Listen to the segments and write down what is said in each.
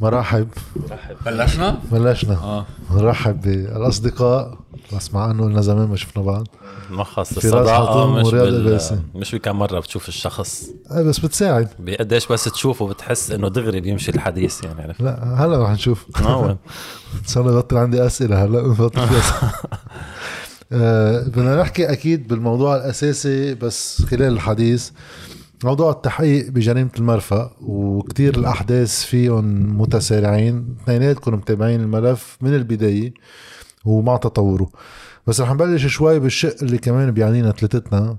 مرحب بلشنا؟ بلشنا. آه. نرحب بالأصدقاء. بس مع انه لنا زمان ما شفنا بعض. فراس الصداقة حطوم مش بال... مش بكم مرة بتشوف الشخص. إيه بس بتساعد. بقديش بس تشوفه بتحس إنه دغري بيمشي الحديث يعني عرفت؟ لا هلا رح نشوف. آه، إن شاء الله يبطل عندي أسئلة هلا أسئلة. آه، بدنا نحكي أكيد بالموضوع الأساسي بس خلال الحديث. موضوع التحقيق بجريمة المرفأ وكتير الأحداث فيهم متسارعين. اثنيناتكم متابعين الملف من البداية ومع تطوره. بس رح نبلش شوي بالشق اللي كمان بيعنينا ثلاثتنا.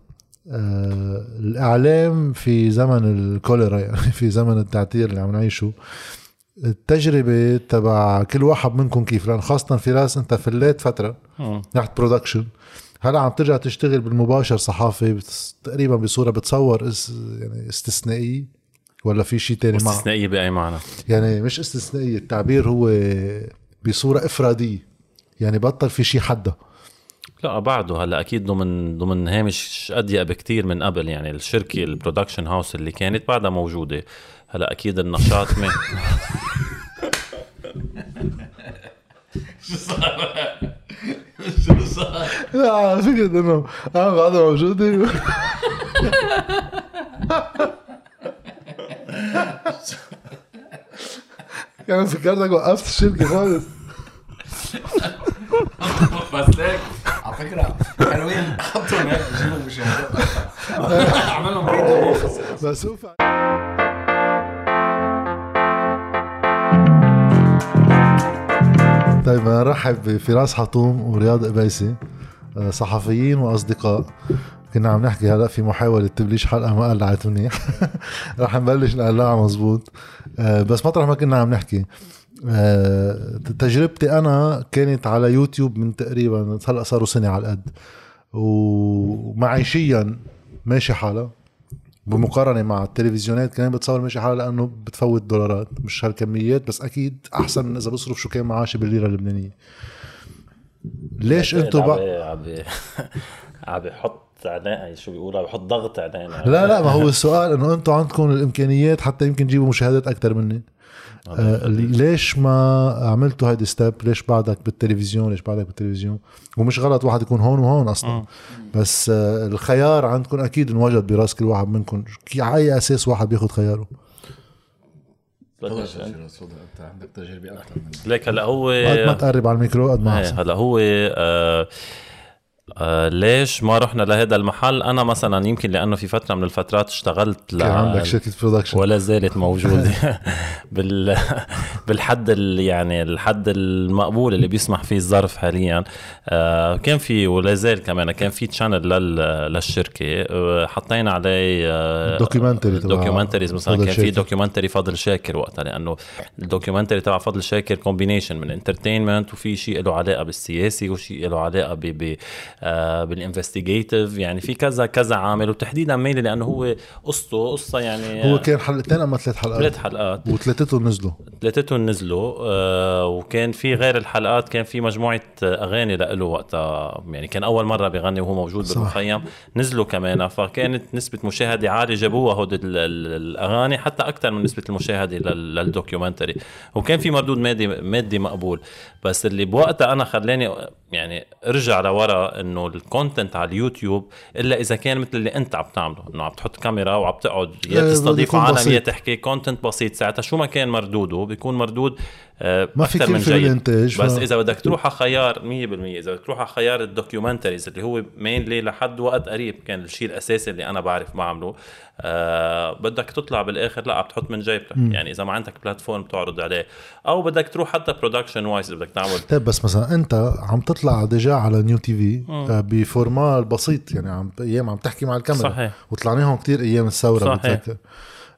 آه الإعلام في زمن الكوليرا يعني في زمن التعتير اللي عم نعيشه التجربة تبع كل واحد منكم كيف لأن خاصة فراس أنت فليت فترة. مم. تحت production هلا عم ترجع تشتغل بالمباشر صحافي بس تقريبا بصورة بتصور اس يعني استثنائيه ولا في شيء تاني معه استثنائية بأي معنى؟ يعني مش استثنائيه التعبير هو بصورة إفرادية. يعني بطل في شيء حدا. لا بعده هلا أكيد ضمن ضمن هامش أضيق بكتير من قبل. يعني الشركة ال production house اللي كانت بعدها موجودة. هلا أكيد النشاط ما لا على فكرة إنه أنا بعدها موجوده يعني فكرتك وقفت الشركة خالص. بس ليك على فكرة حلوين. حطهم هيك مشاهدات. اعملهم فيديو بس هو طيب نرحب بفراس حطوم ورياض قبيسي آه، صحفيين وأصدقاء. كنا عم نحكي هلا في محاولة تبليش حلقة ما قلعت منيح. رح نبلش نقلعها مزبوط. آه، بس مطرح ما كنا عم نحكي. آه، تجربتي أنا كانت على يوتيوب من تقريبا هلا صاروا سنة على القد. ومعيشيا ماشي حالها. بمقارنة مع التلفزيونات كمان بتصور ماشي حالها لأنه بتفوت دولارات مش هالكميات بس أكيد أحسن من إذا بصرف شو كان معاشي بالليرة اللبنانية. ليش أنتم بقى؟ عم بحط عينيه شو بيقولوا؟ عم بحط ضغط عينينا لا لا ما هو السؤال إنه أنتم عندكم الإمكانيات حتى يمكن تجيبوا مشاهدات أكثر مني. آه ليش ما عملتوا هيدي step؟ ليش بعدك بالتلفزيون؟ ليش بعدك بالتلفزيون؟ ومش غلط واحد يكون هون وهون أصلا. مم. بس آه الخيار عندكم أكيد انوجد براس كل واحد منكم. كي- على أي أساس واحد بياخذ خياره؟ أنت. انت عندك تجربة أكثر من ليك هلأ هو قد ما تقرب على الميكرو قد ما أحسن. هلأ هو آه آه ليش ما رحنا لهذا المحل؟ أنا مثلا يمكن لأنه في فترة من الفترات اشتغلت ل... كان عندك شركة production ولا زالت موجودة. بال بالحد ال... يعني الحد المقبول اللي بيسمح فيه الظرف حاليا. آه كان في ولا زال كمان كان في channel لل... للشركة. آه حطينا عليه آه documentary تبع documentaries مثلا. كان في. documentary فضل شاكر وقتها لأنه ال documentary تبع فضل شاكر combination من entertainment وفي شيء له علاقة بالسياسي وشيء له علاقة ب ب آه بال investigative يعني في كذا كذا عامل وتحديدا mainly لأنه هو قصته قصة يعني هو كان حلقتين أما ثلاث حلقات. ثلاث حلقات. وثلاثتهم نزلوا. ثلاثتهم نزلوا آه وكان في غير الحلقات كان في مجموعة أغاني له وقتها. يعني كان أول مرة بيغني وهو موجود صح. بالمخيم. نزلوا كمان فكانت نسبة مشاهدة عالية جابوها هود ال- ال- الأغاني حتى أكثر من نسبة المشاهدة لل- لل documentary وكان في مردود مادي مادي مقبول. بس اللي بوقتها أنا خلاني يعني أرجع لورا إنه ال content على اليوتيوب إلا إذا كان مثل اللي أنت عم تعمله إنه عم تحط كاميرا وعم تقعد إيه، يا بده تستضيف عالم يا. تحكي content بسيط ساعتها شو ما كان مردوده بيكون مردود آه، ما في من كلفة جيد. بالإنتاج، بس ف- إذا بدك تروح على خيار 100% إذا بدك تروح على خيار ال documentaries اللي هو mainly لحد وقت قريب كان الشيء الأساسي اللي أنا بعرف بعمله آه بدك تطلع بالآخر لا عم تحط من جيبتك يعني إذا ما عندك platform تعرض عليه. أو بدك تروح حتى production wise بدك تعمل. طيب بس مثلا أنت عم تطلع déjà على New TV آه، ب format بسيط. يعني عم أيام عم تحكي مع الكاميرا. صحيح. وطلعناهم كتير أيام الثورة صحيح. بتذكر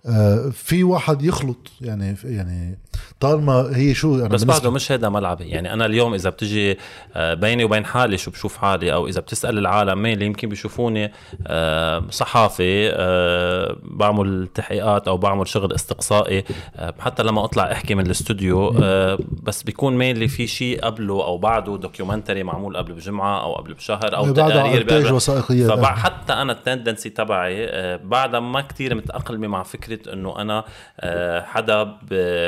آه في واحد يخلط يعني يعني طالما هي شو يعني بس بعده مش هذا ملعبي يعني أنا اليوم إذا بتجي آه، بيني وبين حالي شو بشوف حالي أو إذا بتسأل العالم مين اللي يمكن بيشوفوني آه، صحافي آه، بعمل تحقيقات أو بعمل شغل استقصائي حتى لما أطلع أحكي من الاستوديو بس بيكون mainly في شيء قبله أو بعده documentary معمول قبل بجمعة أو قبل بشهر أو تقارير إنتاج بقبل- وثائقيات. فبع- حتى أنا ال tendency تبعي بعدها ما كتير متأقلمة مع فكرة إنه أنا حدا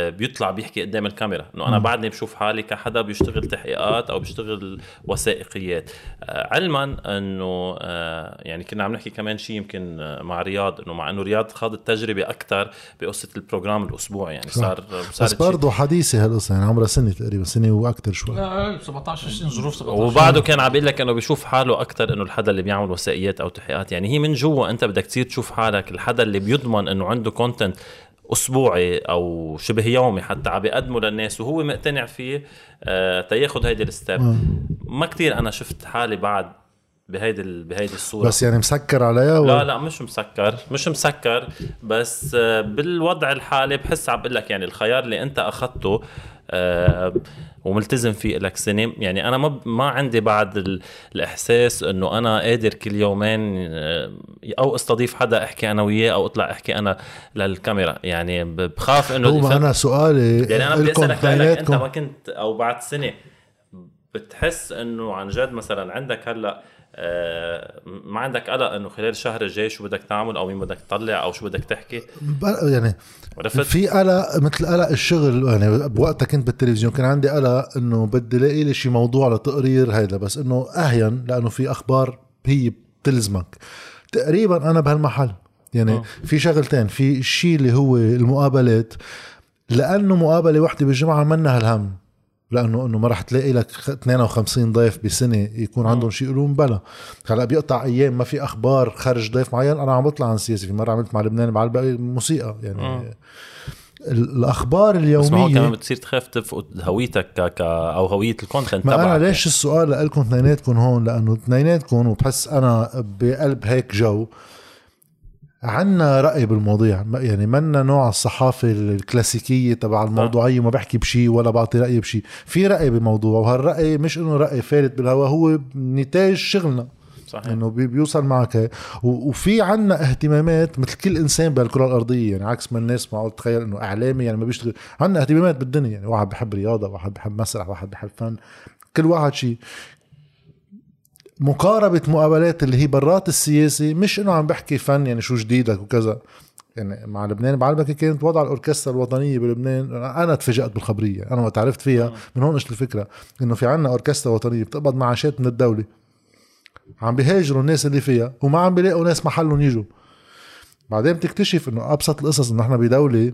بيطلع بيطلع بيحكي قدام الكاميرا. إنه أنا بعدني بشوف حالي كحدا بيشتغل تحقيقات أو بيشتغل وثائقيات. آه، علما إنه آه، يعني كنا عم نحكي كمان شيء يمكن آه، مع رياض إنه مع إنه رياض خاض التجربه أكثر بقصة ال program الاسبوعي يعني صار بس برضه حديثة هالقصة يعني عمرها سنة تقريبا سنة وأكثر شوي. لا 17 سنة ظروف 17 وبعده كان عم بيقول لك إنه بيشوف حاله أكثر إنه الحدا اللي بيعمل وثائقيات أو تحقيقات. يعني هي من جوا أنت بدك تصير تشوف حالك الحدا اللي بيضمن إنه عنده content أسبوعي أو شبه يومي حتى عم بيقدمه للناس وهو مقتنع فيه آه هيدي الستيب. ما كتير أنا شفت حالي بعد بهيدي بهيدي الصورة. بس يعني مسكر عليها و... لا لا مش مسكر مش مسكر بس آه، بالوضع الحالي بحس عم بقول لك يعني الخيار اللي أنت أخذته آه، وملتزم فيه لك سنة. يعني أنا ما ما عندي بعد ال- الإحساس إنه أنا قادر كل يومين آه، أو أستضيف حدا أحكي أنا وياه أو أطلع أحكي أنا للكاميرا. يعني بخاف إنه هو أنا سؤالي يعني أنا بدي أسألك لك أنت ما كنت أو بعد سنة بتحس إنه عن جد مثلا عندك هلأ آه، ما عندك قلق إنه خلال الشهر الجاي شو بدك تعمل أو مين بدك تطلع أو شو بدك تحكي؟ يعني عرفت؟ في قلق مثل قلق الشغل يعني بوقتها كنت بالتلفزيون كان عندي قلق إنه بدي الاقي لي شي موضوع لتقرير هيدا بس إنه أهين لأنه في أخبار هي بتلزمك. تقريبا أنا بهالمحل. يعني آه. في شغلتين في الشيء اللي هو المقابلات لأنه مقابلة وحدة بالجمعة منا هالهم لأنه انه ما رح تلاقي لك خ- 52 ضيف بسنة يكون عندهم شيء يقولون بلا. هلأ بيقطع أيام ما في أخبار خارج ضيف معين. أنا عم بطلع عن سياسي في مرة عملت مع لبنان مع الباقي موسيقى. يعني. ال- الأخبار بس ما هو كمان اليوميه بتصير تخاف تفقد هويتك ك... ك... أو هوية الكونتنت ما تبعك. أنا ليش السؤال لكم اثنيناتكم هون؟ لأنه اثنيناتكم وبحس أنا بقلب هيك جو عنا رأي بالمواضيع. يعني منا نوع الصحافة الكلاسيكية تبع الموضوعية ما بحكي بشي ولا بعطي رأيي بشي. في رأي بموضوع وهالرأي مش إنه رأي فارد بالهواء هو نتاج شغلنا. صحيح. إنه بي- بيوصل معك. وفي عنا اهتمامات مثل كل إنسان بهالكرة الأرضية يعني عكس ما الناس معقول تتخيل إنه إعلامي يعني ما بيشتغل. عنا اهتمامات بالدنيا يعني واحد بحب رياضة واحد بحب مسرح واحد بحب فن كل واحد شيء مقاربة مقابلات اللي هي برات السياسي مش إنه عم بحكي فن يعني شو جديدك وكذا. يعني مع لبنان بعلمك كانت وضع الأوركسترا الوطنية بلبنان أنا تفاجات بالخبرية أنا وقت عرفت فيها. من هون إجت الفكرة إنه في عنا أوركسترا وطنية بتقبض معاشات من الدولة. عم بيهاجروا الناس اللي فيها وما عم بيلاقوا ناس محلهم يجوا. بعدين بتكتشف إنه أبسط القصص إنه إحنا بدولة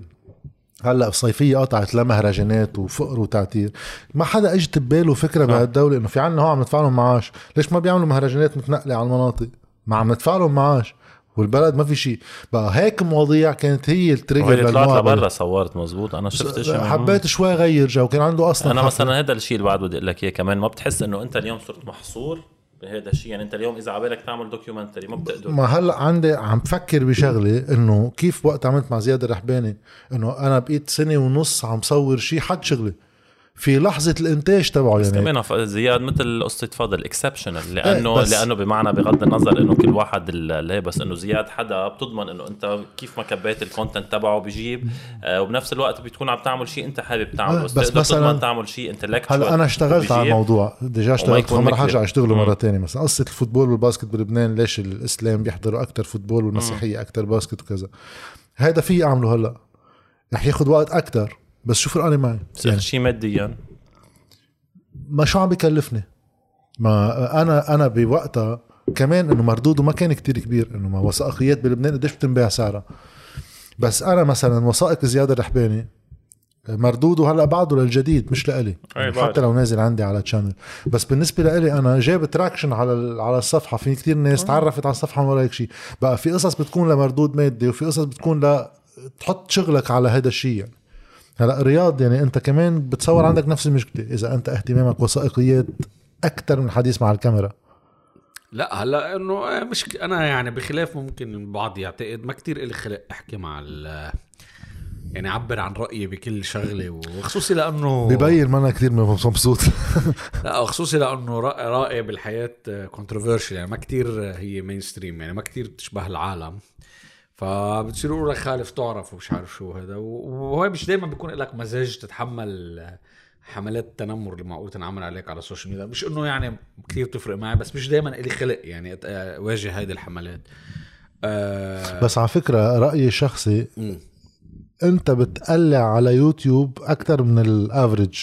هلا الصيفيه قطعت لا مهرجانات وفقر وتعتير. ما حدا اجت بباله فكرة بهالدولة إنه في عنا هون عم ندفع لهم معاش. ليش ما بيعملوا مهرجانات متنقلة على المناطق؟ ما عم ندفع لهم معاش. والبلد ما في شيء بقى هيك مواضيع كانت هي ال trigger طلعت. لبرا صورت مزبوط. أنا شفت شيء حبيت شوي غير جو. كان عنده أصلا أنا حفلة. مثلا هذا الشيء اللي بعد بدي أقول لك إياه كمان. ما بتحس إنه أنت اليوم صرت محصور بهذا الشيء. يعني انت اليوم إذا عبالك تعمل documentary ما بتقدر. ما هلأ عندي عم بفكر بشغلة إنه كيف وقت عملت مع زياد الرحباني إنه أنا بقيت سنة ونص عم صور شيء حد شغلي في لحظة الإنتاج تبعه يعني. كمان زياد مثل قصة فضل exceptional لأنه بس- لأنه بمعنى بغض النظر إنه كل واحد ال- ليه بس إنه زياد حدا بتضمن إنه أنت كيف ما كبيت ال content تبعه بيجيب آه وبنفس الوقت بتكون عم تعمل شيء أنت حابب تعمله. آه، بس, بس مثلا تعمل شيء intellectual هلا أنا اشتغلت على الموضوع. déjà اشتغلت فما رح. أرجع أشتغله. مرة تانية مثلا. قصة ال football وال basket بلبنان ليش الإسلام بيحضروا أكثر football والمسيحية أكثر basket وكذا. هذا في اعمله هلا. رح ياخذ وقت أكثر بس شو فرقانه معي يعني شيء ماديا. ما شو عم بكلفني؟ ما أنا أنا بوقتها كمان إنه مردوده ما كان كتير كبير إنه ما وثائقيات بلبنان قديش بتنباع سعرها. بس أنا مثلا وثائق زياد الرحباني مردوده هلا بعده للجديد مش لإلي. يعني. حتى لو نازل عندي على channel بس بالنسبة لإلي أنا جاب traction على ال- على الصفحة. في كتير ناس تعرفت على الصفحة من ولا هيك شيء. بقى في قصص بتكون لمردود مادي وفي قصص بتكون ل تحط شغلك على هذا الشيء يعني. هلا رياض يعني انت كمان بتصور عندك نفس المشكلة إذا أنت اهتمامك وثائقيات أكثر من الحديث مع الكاميرا. لا هلا إنه مش أنا يعني بخلاف ممكن البعض يعتقد ما كتير إلي خلق أحكي مع ال يعني أعبر عن رأيي بكل شغلة وخصوصي لأنه ببين ما أنا كثير مبسوط. لا خصوصي لأنه رأيي بالحياة controversial يعني ما كتير هي mainstream يعني ما كتير بتشبه العالم. فبتصير لك خالف تعرف ومش عارف شو هذا وهو مش دائما بيكون لك مزاج تتحمل حملات التنمر اللي معقول تنعمل عليك على ال social media مش إنه يعني كثير بتفرق معي بس مش دائما إلي خلق يعني أت- اواجه هذه الحملات آه بس على فكرة رأيي الشخصي. أنت بتقلع على يوتيوب أكثر من ال average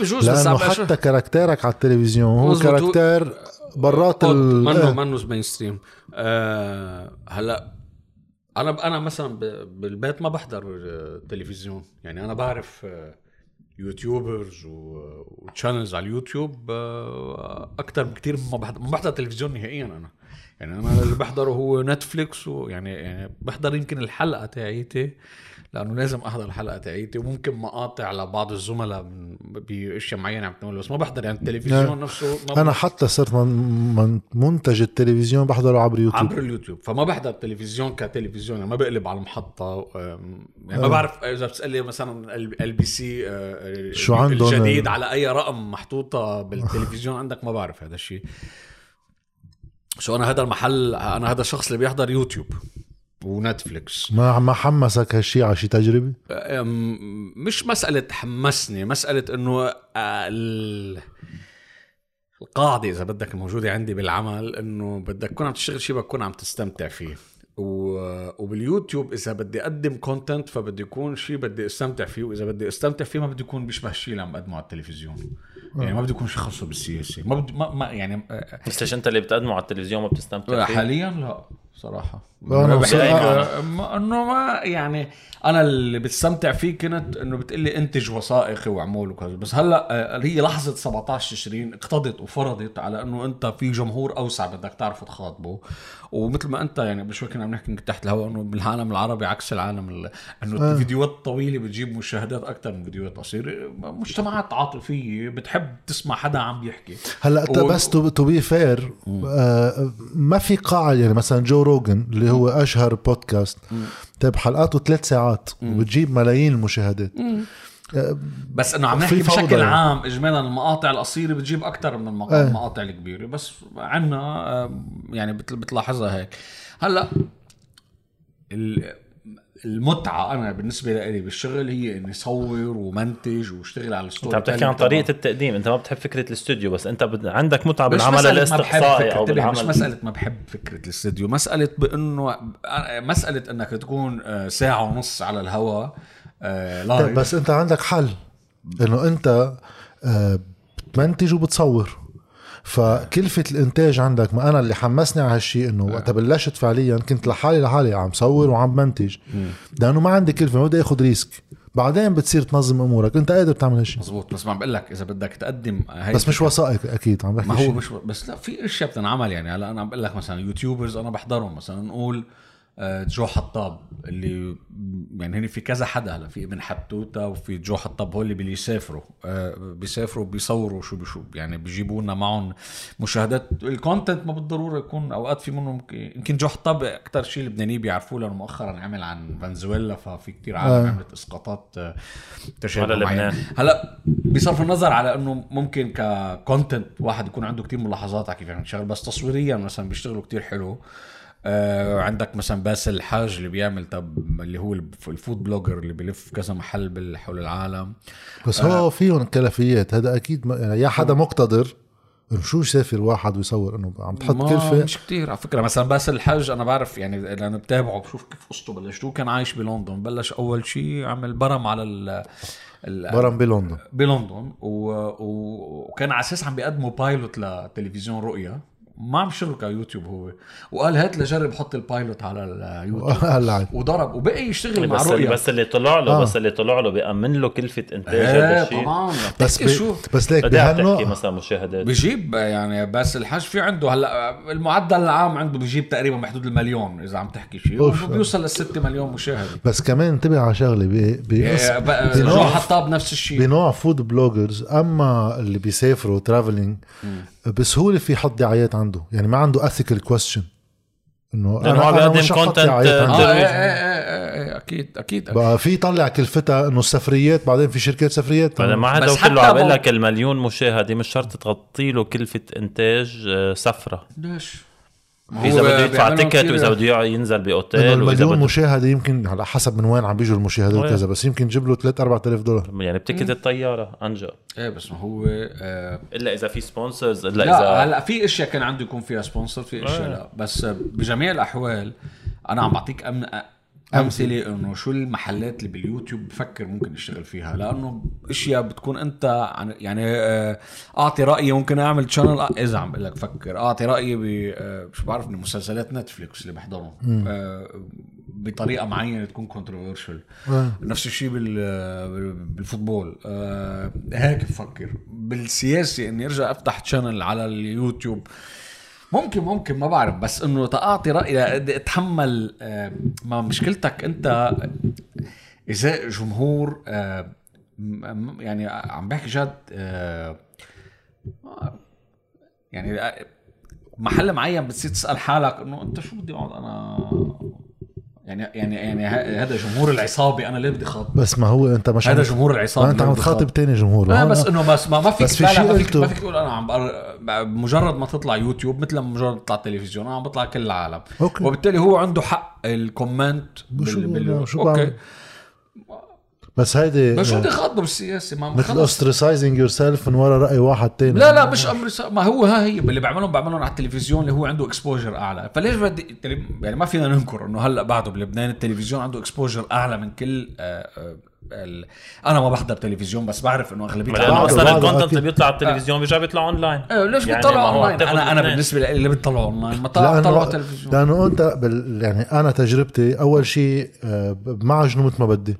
بجوز لأنه حتى character ك على التلفزيون هو. character برات ال منه إيه. منه mainstream آه هلا أنا أنا مثلا بالبيت ما بحضر آه، تلفزيون. يعني أنا بعرف آه، YouTubers و channels على اليوتيوب أكثر بكثير ما بحضر ما بحضر تلفزيون نهائيا أنا. يعني أنا اللي بحضره هو نتفليكس ويعني يعني بحضر يمكن الحلقة تاعيتي. لأنه لازم أحضر الحلقة تاعيتي وممكن مقاطع لبعض الزملاء من- بأشياء معينة عم تعمل بس ما بحضر. يعني التلفزيون نفسه ما أنا حتى صرت من من منتج التلفزيون بحضره عبر يوتيوب. عبر اليوتيوب. فما بحضر تلفزيون كتلفزيون يعني ما بقلب على المحطة أم، يعني ما بعرف إذا بتسألي مثلا ال بي سي شو عندهم؟ الجديد ال- على أي رقم محطوطة بالتلفزيون عندك ما بعرف هذا الشيء. شو أنا هذا المحل أنا هذا الشخص اللي بيحضر يوتيوب. ونتفليكس. ما ما حمسك هالشيء على شي تجربة؟ مش مسألة حمسني مسألة إنه ال- القاعدة إذا بدك الموجودة عندي بالعمل إنه بدك تكون عم تشتغل شيء بدك تكون عم تستمتع فيه. و- وباليوتيوب إذا بدي أقدم كونتنت فبدي يكون شيء بدي أستمتع فيه وإذا بدي أستمتع فيه ما بدي يكون بيشبه الشيء اللي عم بقدمه على التلفزيون. يعني ما بدي يكون شيء خاصه بالسياسة. ما بدي ما, ما يعني بس ليش أنت اللي بتقدمه على التلفزيون ما بتستمتع فيه؟ حاليا لا. أنا ما بحب أنه ما يعني أنا اللي بتستمتع فيه كنت إنه بتقلي إنتج وثائقي واعمل وكذا. بس هلأ آه، هي لحظة 17 تشرين اقتضت وفرضت على إنه أنت في جمهور أوسع بدك تعرف تخاطبه. ومثل ما أنت يعني قبل شوي كنا عم نحكي تحت الهواء إنه بالعالم العربي عكس العالم ال- إنه الفيديوهات الطويلة بتجيب مشاهدات أكثر من فيديوهات قصيرة. مجتمعات عاطفية بتحب تسمع حدا عم بيحكي. هلأ ت- و- بس to be fair آه ما في قاعدة يعني مثلا جو روجن اللي هو أشهر بودكاست طيب حلقاته ثلاث ساعات وبتجيب ملايين المشاهدات. آه بس إنه عم نحكي بشكل يعني. عام اجمالا المقاطع القصيرة بتجيب أكثر من إيه. المقاطع الكبيرة. بس عنا يعني بت- بتلاحظها هيك. هلأ ال- المتعة أنا بالنسبة لي بالشغل هي إني صور ومنتج واشتغل على أنت ال story عم تحكي عن طريقة التقديم أنت ما بتحب فكرة الاستوديو بس. أنت بد... عندك متعة مش بالعمل مسألة ما بحب الاستقصائي فكرة أو انتبه، مش بالعمل. مسألة ما بحب فكرة الاستديو مسألة بانه مسألة إنك تكون آه، ساعة ونص على الهواء آه، طيب live بس أنت عندك حل. إنه أنت آه بتمنتج وبتصور. فكلفة الإنتاج عندك ما أنا اللي حمسني على هالشيء إنه وقت بلشت فعليا كنت لحالي لحالي عم صور وعم منتج. لأنه ما عندي كلفة ما بدي آخذ risk. بعدين بتصير تنظم أمورك. أنت قادر تعمل هالشيء مزبوط. بس ما عم بقول لك إذا بدك تقدم هاي بس مش وثائق أكيد عم بحكي ما هو. مش بس لا في أشياء بتنعمل يعني. هلأ أنا عم بقول لك مثلا YouTubers أنا بحضرهم. مثلا نقول آه، جو حطاب اللي يعني هني في كذا حدا هلا في ابن حتوتة وفي جو حطاب هو اللي بيسافروا آه، بيسافروا بيصوروا شو بشو يعني بيجيبوا لنا معهم مشاهدات ال content ما بالضرورة يكون أوقات في منهم يمكن- جو حطاب أكثر شيء اللبنانيين بيعرفوه لأنه مؤخرا عمل عن فنزويلا ففي كتير عالم آه. عملت إسقاطات آه، تشابه على معين. لبنان. هلا بصرف النظر على إنه ممكن ك content واحد يكون عنده كتير ملاحظات على كيف يعمل شغل بس تصويريا مثلا بيشتغلوا كتير حلو آه عندك مثلا باسل الحاج اللي بيعمل تب اللي هو الف- ال food blogger اللي بيلف كذا محل حول العالم. بس هو فيهم كلفة هذا أكيد ما يعني يا حدا مقتدر إنه شو يسافر واحد ويصور إنه عم تحط كلفة؟ مش كتير. على فكرة مثلا باسل الحاج أنا بعرف يعني لأنه بتابعه بشوف كيف قصته بلش هو كان عايش بلندن بلش أول شيء عمل برم على ال ال- برم بلندن. بلندن. و... و... وكان على أساس عم بيقدموا pilot لتلفزيون رؤيا. ما عم يشتغل كيوتيوب هو. وقال هات لجرب حط ال pilot على اليوتيوب وضرب. وبقي يشتغل مع بس اللي رؤيا بس اللي طلع له آه. بس اللي طلع له بيأمن له كلفة انتاج هذا الشيء طبعا. بس بس شو؟ بي بس ليك قد إيه عم بهالنوع. تحكي مثلا مشاهدات. بجيب يعني بس الحاج في عنده هلا المعدل العام عنده بجيب تقريبا بحدود المليون إذا عم تحكي شيء. بيوصل لل 6 مليون مشاهد. بس كمان انتبه على شغلة ب- بقص- إيه، جو بنوع حطاب نفس الشيء. بنوع food bloggers أما اللي بيسافروا traveling بسهولة في يحط دعايات عنده. يعني ما عنده ethical question إنه لأنه هو بيقدم مش حط content، دعايات آه، عندي. إيه إيه إيه إيه أكيد أكيد بقى في يطلع كلفتها إنه السفريات بعدين في شركات سفريات. بعدين ما هذا كله عم بقول لك المليون مشاهدة مش شرط تغطي له كلفة إنتاج آه، سفرة. ليش؟ إذا بده يدفع ticket وإذا بده ينزل بأوتيل وإذا المليون بده مشاهدة يمكن على حسب من وين عم بيجوا المشاهدات. وكذا بس يمكن تجيب له 3 4000 دولار. يعني ب ticket الطيارة انجا إيه بس ما هو آه إلا إذا في sponsors إلا لا اذا هلأ في أشياء كان عنده يكون فيها sponsor في أشياء آه. لا. بس بجميع الأحوال أنا عم بعطيك أم... أمثلة. إنه شو المحلات اللي باليوتيوب بفكر ممكن يشتغل فيها؟ لأنه أشياء بتكون أنت عن يعني آه، أعطي رأيي ممكن أعمل channel إذا عم بقول لك فكر. أعطي رأيي ب آه، شو بعرف مسلسلات نتفليكس اللي بحضرهم. آه، بطريقة معينة تكون controversial نفس الشيء بال- بال football. آه، هيك بفكر. بالسياسة إني أرجع أفتح channel على اليوتيوب. ممكن ممكن ما بعرف بس إنه تعطي رأي اتحمل آه، ما مشكلتك أنت إزاء جمهور آه، يعني عم بحكي جد آه، يعني محل معين بتصير تسأل حالك إنه أنت شو بدي أقعد أنا؟ يعني يعني يعني هذا جمهور العصابة أنا ليه بدي خاطب بس ما هو أنت مش هذا جمهور العصابة ما أنت عم تخاطب خاطب. تاني جمهور لا بس إنه بس ما, ما فيك بس في شيء ما فيك. ما فيك تقول أنا عم بقر- مجرد ما تطلع يوتيوب مثل ما مجرد تطلع تلفزيون أنا عم بطلع كل العالم أوكي. وبالتالي هو عنده حق ال comment شو- بال... شو أوكي؟ بس هيدي بس شو بدي خاطبه بالسياسة؟ ما مثل خلص. ostracizing yourself من ورا رأي واحد تاني. لا لا مش أمر. ما هو ها هي اللي بعملهم بعملهم على التلفزيون اللي هو عنده exposure أعلى. فليش بدي يعني ما فينا ننكر إنه هلأ بعده بلبنان التلفزيون عنده exposure أعلى من كل آه آه ال... أنا ما بحضر تلفزيون بس بعرف إنه أغلبية لأنه أصلا ال content. اللي بيطلع على التلفزيون بيرجع بيطلع اونلاين إيه ليش يعني هو اونلاين أنا أنا. بالنسبة لي اللي بيطلعوا اونلاين ما طلعوا تلفزيون لأنه أنت بال يعني أنا تجربتي أول شيء آه، معجنه مثل ما بدي.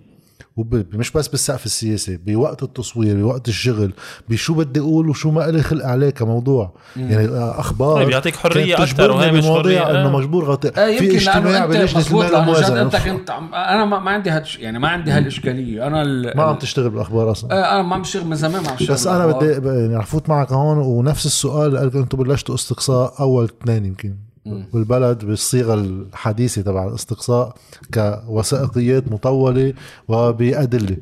وب- مش بس بالسقف السياسي بوقت التصوير بوقت الشغل بشو بدي أقول وشو ما لي خلق عليه كموضوع. يعني آه، أخبار طيب، بيعطيك حرية كانت أكتر وهي مش حرية، إنه آه. مجبور غطي آه يمكن في اجتماع لأنه أنت بلجنة المال أنت كنت أنا ما, ما عندي هالش يعني ما عندي هالإشكالية. أنا ال... ما عم تشتغل بالأخبار أصلا. آه أنا ما عم بشتغل من زمان ما عم بشتغل بس أنا. بدي ب- يعني رح فوت معك هون ونفس السؤال اللي أنتم بلشتوا استقصاء أول اثنين يمكن. بالبلد بالصيغة الحديثة تبع الاستقصاء كوثائقيات مطولة وبأدلة.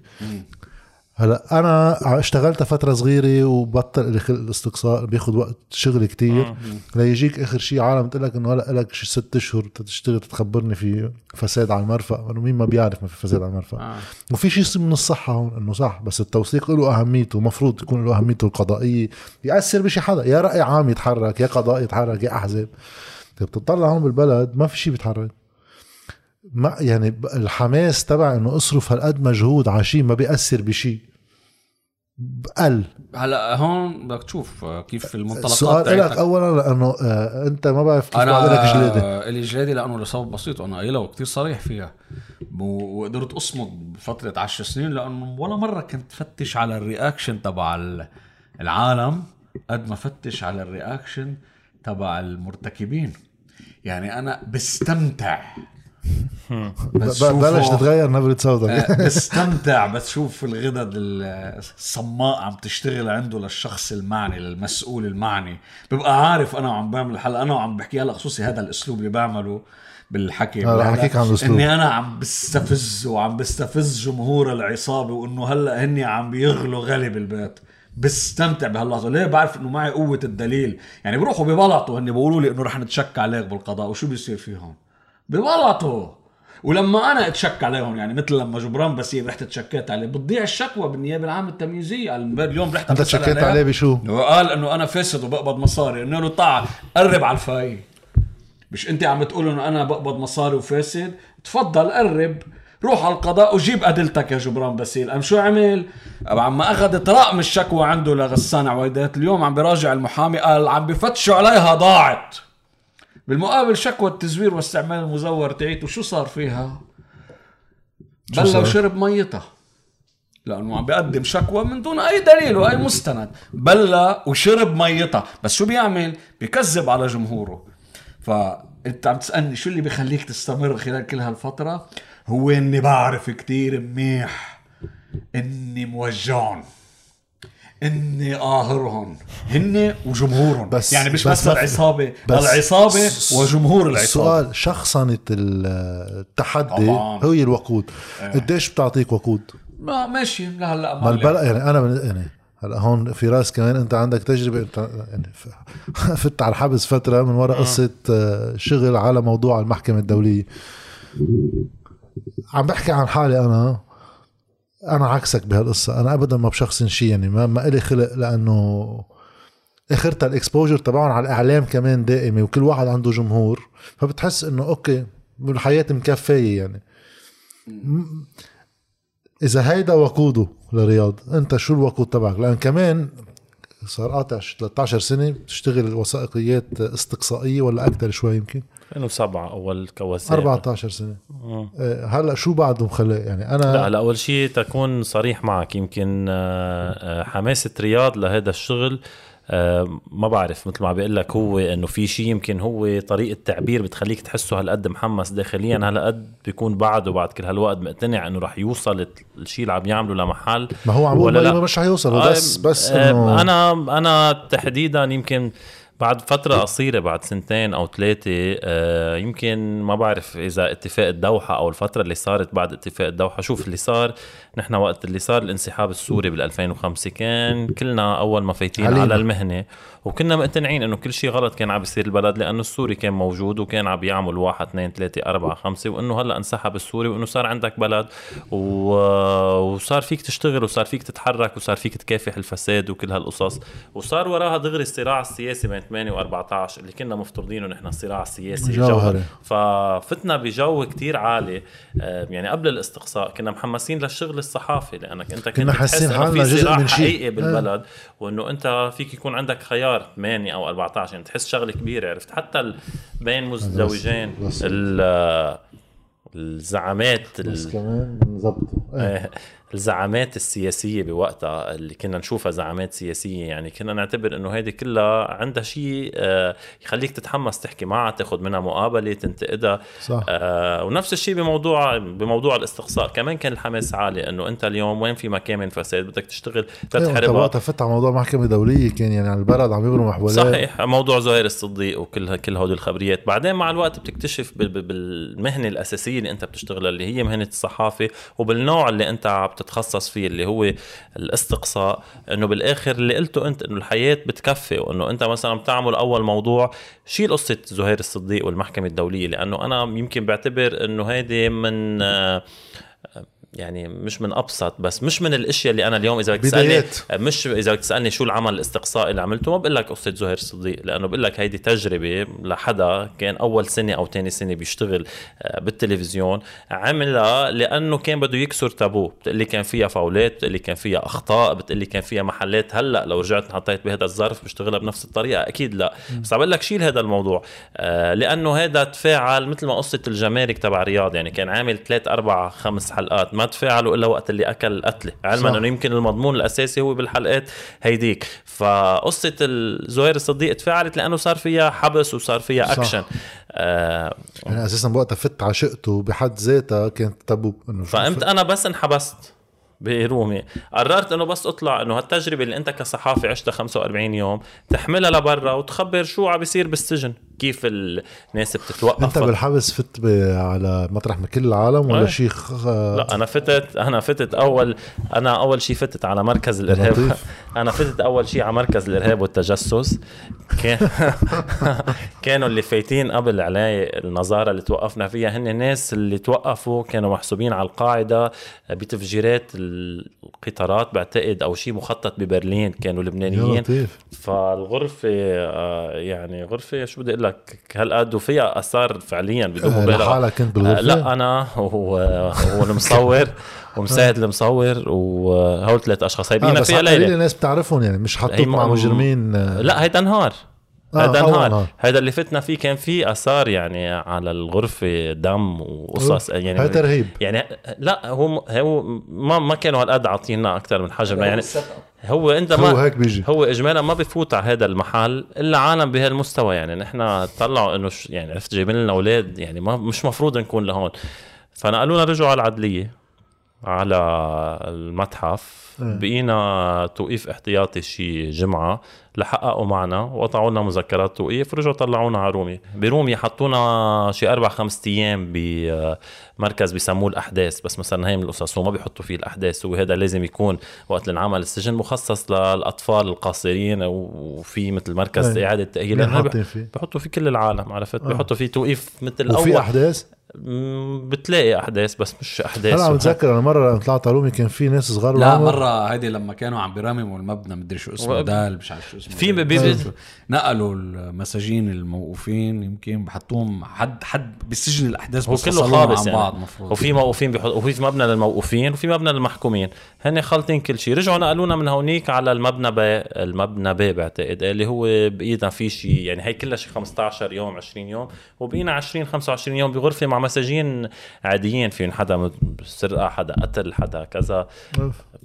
هلأ أنا اشتغلت فترة صغيرة وبطل لي خلق الاستقصاء بياخذ وقت شغل كتير. ليجيك آخر شيء عالم تقول لك إنه هلأ لك شي ست أشهر تشتغل تخبرني في فساد على المرفأ إنه مين ما بيعرف ما في فساد على المرفأ. آه. وفي شيء من الصحة هون إنه صح بس التوثيق له أهميته مفروض يكون له أهميته القضائية. يأثر بشي حدا يا رأي عام يتحرك يا قضاء يتحرك يا أحزاب. طيب بتطلع هون بالبلد ما في شيء بيتحرك. ما يعني الحماس تبع إنه أصرف هالقد مجهود على شيء ما بيأثر بشيء قل هلا هون بدك تشوف كيف المنطلقات السؤال لك. اولا لأنه آه أنت ما بعرف كيف بعد لك جليده آه، إلي جلادي لأنه لسبب بسيط أنا قايلها وكثير صريح فيها. وقدرت أصمد بفترة 10 سنين لأنه ولا مرة كنت فتش على الرياكشن تبع ال- العالم قد ما فتش على الرياكشن تبع المرتكبين. يعني أنا بستمتع. بس بلش تتغير نبرة صوتك آه، بستمتع بس شوف الغدد الصماء عم تشتغل عنده للشخص المعني للمسؤول المعني. ببقى عارف أنا وعم بعمل الحلقة أنا وعم بحكي هلأ خصوصي هذا الأسلوب اللي بعمله بالحكي. آه، رح أحكيك عن الأسلوب. إني أنا عم بستفز وعم بستفز جمهور العصابة وإنه هلأ هني عم بيغلوا غلي بالبيت. بستمتع بهاللحظة. ليه؟ بعرف إنه معي قوة الدليل. يعني بروحوا ببلطوا هن بيقولوا لي إنه رح نتشكى عليك بالقضاء. وشو بيصير فيهم؟ ببلطوا ولما أنا اتشكى عليهم يعني مثل لما جبران باسيل رحت تشكيت عليه. بتضيع الشكوى بالنيابة العامة التمييزية. اليوم رحت أنت تشكيت. عليه. بشو؟ وقال إنه أنا فاسد وبقبض مصاري. قلنا له تعال قرب على الفاي مش أنت عم تقول إنه أنا بقبض مصاري وفاسد؟ تفضل قرب. روح على القضاء وجيب أدلتك يا جبران باسيل قام شو عمل؟ عم أخذت رقم الشكوى عنده لغسان عويدات. اليوم عم بيراجع المحامي قال عم بفتشوا عليها ضاعت. بالمقابل شكوى التزوير واستعمال المزور تعيته شو صار فيها؟ بلا؟ وشرب ميتها. لأنه عم بيقدم شكوى من دون أي دليل وأي مستند. بلا وشرب ميتها. بس شو بيعمل؟ بيكذب على جمهوره. فأنت عم تسألني شو اللي بيخليك تستمر خلال كل هالفترة؟ هو إني بعرف كتير منيح إني موجعهم إني قاهرهم هن وجمهورهم. بس- يعني مش بس بس, العصابة بس- العصابة وجمهور العصابة. السؤال شخصنة التحدي طبعاً. هي الوقود. قديش بتعطيك وقود؟ ما ماشي لهلا ما البلد يعني أنا من يعني هلا هون في رأس كمان أنت عندك تجربة أنت يعني فت على الحبس فترة من وراء قصة آه، شغل على موضوع المحكمة الدولية. عم بحكي عن حالي أنا أنا عكسك بهالقصة. أنا ابدا ما بشخصن شيء يعني ما ما إلي خلق لأنه اخرتها ال exposure تبعهم على الإعلام كمان دائمة وكل واحد عنده جمهور. فبتحس إنه أوكي الحياة مكفية يعني. إذا هيدا وقوده لرياض أنت شو الوقود تبعك؟ لأن كمان صار قاطع 13 سنة بتشتغل وثائقيات استقصائية ولا أكثر شوي يمكن. 2007 أول كواسير 14 سنة. آه، هلا شو بعده مخلي يعني أنا لا هلا أول شيء تكون صريح معك. يمكن آه، آه، حماسه رياض لهذا الشغل آه، ما بعرف مثل ما بقول لك هو إنه في شيء يمكن هو طريقة تعبير بتخليك تحسه هالقد محمس داخليا. هالقد بيكون بعده بعد كل هالوقت مقتنع إنه رح يوصل الشيء اللي عم يعمله لمحل. ما هو عم ولا لا؟ مش حيوصل بس بس آه، انه أنا أنا تحديدا يمكن بعد فترة قصيرة بعد سنتين أو ثلاثة آه، يمكن ما بعرف إذا اتفاق الدوحة أو الفترة اللي صارت بعد اتفاق الدوحة. شوف اللي صار نحن وقت اللي صار الانسحاب السوري بال 2005 كان كلنا أول ما فايتين. على المهنة وكنا مقتنعين إنه كل شيء غلط كان عم بيصير البلد لأنه السوري كان موجود وكان عم يعمل واحد اثنين ثلاثة أربعة خمسة وإنه هلأ انسحب السوري وإنه صار عندك بلد و... وصار فيك تشتغل وصار فيك تتحرك وصار فيك تكافح الفساد وكل هالقصص وصار وراها دغري الصراع السياسي بين 8 و14 اللي كنا مفترضينه نحن الصراع السياسي جوهري. ففتنا بجو كتير عالي آه، يعني قبل الاستقصاء كنا محمسين للشغل الصحافي لأنك أنت كنت كنا حاسين حالنا في جزء صراع من شيء. حقيقي بالبلد وإنه أنت فيك يكون عندك خيار 8 أو 14 يعني تحس شغلة كبيرة عرفت حتى بين مزدوجين ال- الزعامات ال- بس كمان نظبطه إيه. آه، الزعامات السياسية بوقتها اللي كنا نشوفها زعامات سياسية يعني كنا نعتبر إنه هيدي كلها عندها شيء آه، يخليك تتحمس تحكي معها تاخذ منها مقابلة تنتقدها. صح. آه ونفس الشيء بموضوع بموضوع الاستقصاء. كمان كان الحماس عالي إنه أنت اليوم وين في مكان من فساد بدك تشتغل أيوة، تتحاربها وقتها فت على موضوع محكمة دولية كان يعني على البلد عم يبرموا محولات صحيح موضوع زهير الصديق وكل كل هودي الخبريات. بعدين مع الوقت بتكتشف بال- بال- بالمهنة الأساسية اللي أنت بتشتغلها اللي هي مهنة الصحافة وبالنوع اللي أنت عم تتخصص فيه اللي هو الاستقصاء إنه بالآخر اللي قلته أنت إنه الحياة بتكفي وإنه أنت مثلا بتعمل أول موضوع شيل قصة زهير الصديق والمحكمة الدولية لأنه أنا يمكن بعتبر إنه هيدي من آه، يعني مش من أبسط بس مش من الأشياء اللي أنا اليوم إذا بدك تسألني. مش إذا بدك تسألني شو العمل الاستقصائي اللي عملته ما بقول لك قصه زهير الصديق لأنه بقول لك هيدي تجربة لحدا كان أول سنة أو ثاني سنة بيشتغل آه، بالتلفزيون عملها لأنه كان بده يكسر تابو بتقول لي كان فيها فاولات بتقول لي كان فيها أخطاء بتقول لي كان فيها محلات هلأ لو رجعت حطيت بهذا الظرف بشتغلها بنفس الطريقة أكيد لأ بس عم بقول لك شيل هذا الموضوع آه، لأنه هذا تفاعل مثل ما قصة الجمارك تبع رياض يعني كان عامل ثلاث أربع خمس حلقات ما تفاعلوا إلا وقت اللي أكل قتلة. علما صح. إنه يمكن المضمون الأساسي هو بالحلقات هيديك. فقصة الزهير الصديق تفاعلت لأنه صار فيها حبس وصار فيها صح. أكشن. آه يعني أساسا بوقتها فت عشقته بحد ذاتها كانت تابو إنه فقمت أنا بس انحبست برومي. قررت إنه بس أطلع إنه هالتجربة اللي أنت كصحافي عشتها 45 يوم تحملها لبرا وتخبر شو عم بيصير بالسجن. كيف الناس بتتوقف. أنت بالحبس فت على مطرح من كل العالم ولا إيه. شيء خ... لا أنا فتت أنا فتت أول أنا أول شيء فتت على مركز الإرهاب. أنا فتت أول شيء على مركز الإرهاب والتجسس. كان كانوا اللي فايتين قبل علي النظارة اللي توقفنا فيها. هن ناس اللي توقفوا كانوا محسوبين على القاعدة بتفجيرات القطارات بعتقد أو شيء مخطط ببرلين كانوا لبنانيين. فالغرفة آه، يعني غرفة شو بدي لك هالقد وفيها آثار فعليا بدون آه، مبالغة؟ لحالك كنت آه، بالغرفه؟ لا أنا والمصور ومساعد المصور وهول ثلاث أشخاص. هي آه بينا بس فيها ليلة. الناس بتعرفهم يعني مش حطوك مع مجرمين آه، لا هيدا نهار. آه، هيدا أول نهار. هيدا اللي فتنا فيه كان في آثار يعني على الغرفة دم وقصص يعني هاي ترهيب. يعني لا هو هو ما ما كانوا هالقد عاطينا أكثر من حجمنا يعني. هو انت ما هو هيك بيجي. هو اجمالا ما بفوت على هذا المحل الا عالم بهالمستوى يعني. نحن طلعوا إنه ش- يعني عرفت جايبين لنا أولاد يعني ما مش مفروض نكون لهون. فنقلوا لنا رجعوا على العدلية. على المتحف. إيه. بقينا توقيف احتياطي شي جمعة لحققوا معنا وقطعوا لنا مذكرات توقيف ورجعوا طلعونا على رومي. برومي حطونا شي أربع خمس أيام بمركز بيسموه الأحداث بس مثلا هي من القصص هو ما بيحطوا فيه الأحداث هو هذا لازم يكون وقت العمل السجن مخصص للأطفال القاصرين وفي مثل مركز إيه. إعادة تأهيل. مين لأنه حاطين فيه. بيحطوا فيه كل العالم عرفت؟ آه. بيحطوا فيه توقيف مثل وفي أحداث؟ بتلاقي أحداث بس مش أحداث هلا عم بتذكر أنا مرة لما طلعت علومي كان في ناس صغار لا بالعمر. مرة هيدي لما كانوا عم بيرمموا المبنى مدري شو اسمه و- دال مش عارف شو اسمه في بي- شو- بي- نقلوا المساجين الموقوفين يمكن بحطوهم حد حد بالسجن الأحداث بس كله خابص عن يعني. بعض مفروض. وفي موقوفين بيحط وفي مبنى للموقوفين وفي مبنى للمحكومين. هن خالطين كل شيء رجعوا نقلونا من هونيك على المبنى ب المبنى ب بعتقد اللي هو بايدنا في شيء يعني هي كلها شيء 15 يوم 20 يوم. وبقينا 20 25 يوم بغرفة مع مساجين عاديين في حدا سرقة حدا قتل حدا كذا.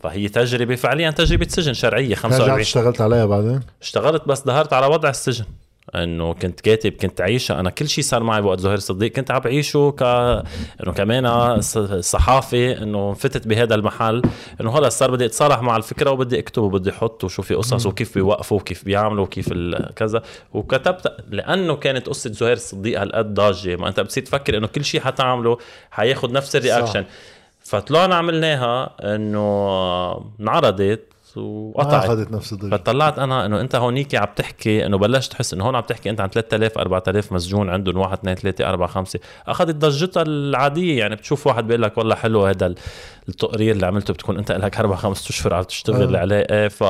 فهي تجربة فعليا تجربة سجن شرعية رجعت 45 اشتغلت عليها بعدين؟ اشتغلت بس ظهرت على وضع السجن. إنه كنت كاتب كنت عايشة أنا كل شيء صار معي بوقت زهير صديق. كنت عم بعيشه ك إنه كمان صحافي إنه فتت بهذا المحل. إنه خلص صار بدي أتصالح مع الفكرة وبدي أكتب وبدي أحط وشو في قصص وكيف بيوقفوا وكيف بيعملوا وكيف كذا. وكتبت لأنه كانت قصة زهير الصديق هالقد ضاجة. ما أنت بتصير تفكر إنه كل شيء حتعمله حياخد نفس الرياكشن. فطلعنا عملناها إنه انعرضت. وقطعت. أخذت نفس الضجه فطلعت أنا إنه أنت هونيك عم تحكي إنه بلشت تحس إنه هون عم تحكي أنت عن 3000 4000 مسجون عندهم 1 2 3 4 5 أخذت ضجتها العادية يعني بتشوف واحد بيقول لك والله حلو هذا ال- التقرير اللي عملته بتكون أنت لك أربع خمس اشهر عم تشتغل آه. عليه. إيه، ف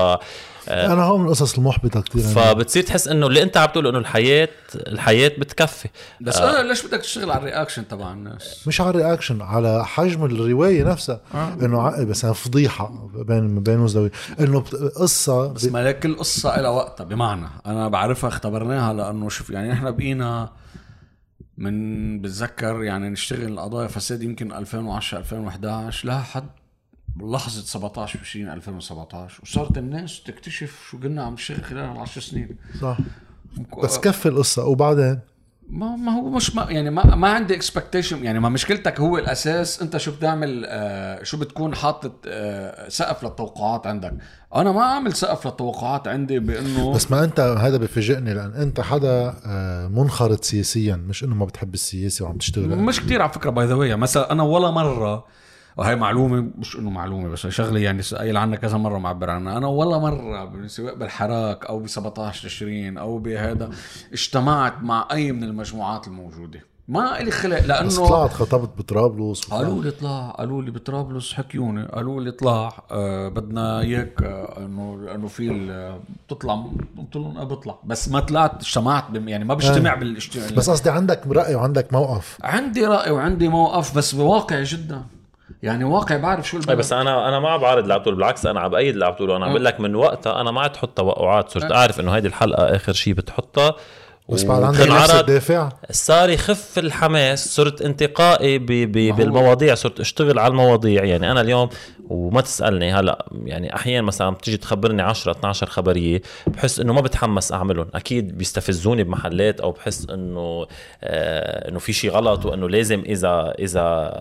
أنا هون من القصص المحبطة كثير فبتصير تحس إنه اللي أنت عم تقوله إنه الحياة الحياة بتكفي. بس آه. ليش بدك تشتغل على ال reaction تبع الناس؟ مش على ال reaction على حجم الرواية نفسها. آه. إنه ع- بس أنا فضيحة بين بين وزوي. إنه بت- قصة بس ما لك كل قصة لها وقتها بمعنى أنا بعرفها اختبرناها لأنه شوف يعني نحن بقينا من بتذكر يعني نشتغل قضايا فساد يمكن 2010 2011 لحد لحظة 17 20 2017 وصارت الناس تكتشف شو قلنا عم نشتغل خلال العشر سنين. صح. بس كفي القصة وبعدين؟ ما ما هو مش ما يعني ما ما عندي اكسبكتيشن يعني ما مشكلتك هو الأساس أنت شو بتعمل آه شو بتكون حاطط آه سقف للتوقعات عندك. أنا ما اعمل سقف للتوقعات عندي بأنه بس ما انت هذا بفاجئني لأن أنت حدا آه، منخرط سياسيا مش إنه ما بتحب السياسة وعم تشتغل. مش كتير على فكرة by the مثلا أنا ولا مرة وهي معلومة مش إنه معلومة بس شغلة يعني قايل عنها كذا مرة معبر عنها أنا ولا مرة سواء بالحراك أو ب 17 تشرين أو بهذا اجتمعت مع أي من المجموعات الموجودة. ما إلي خلق بس لأنه طلعت خطبت بطرابلس قالوا لي اطلع قالوا لي بطرابلس حكيوني قالوا لي اطلع آه بدنا إياك آه إنه إنه في بتطلع قلت لهم بطلع. بس ما طلعت اجتمعت يعني ما بجتمع بالاجتماع بس قصدي عندك رأي وعندك موقف. عندي رأي وعندي موقف بس واقعي جدا. يعني واقعي بعرف شو البلد. بس أنا أنا ما عم تقول بالعكس أنا عم بأيد اللي عم تقوله أنا عم بقول لك من وقتها أنا ما عاد تحط توقعات صرت أعرف إنه هيدي الحلقة آخر شيء بتحطها. بس بعد عندك نفس الدافع. صار يخف الحماس صرت انتقائي ب ب بالمواضيع صرت أشتغل على المواضيع. يعني أنا اليوم وما تسألني. هلا يعني أحيانا مثلا عم تيجي تخبرني 10 12 خبرية بحس إنه ما بتحمس أعملهم. أكيد بيستفزوني بمحلات أو بحس إنه آه إنه في شيء غلط وإنه لازم إذا إذا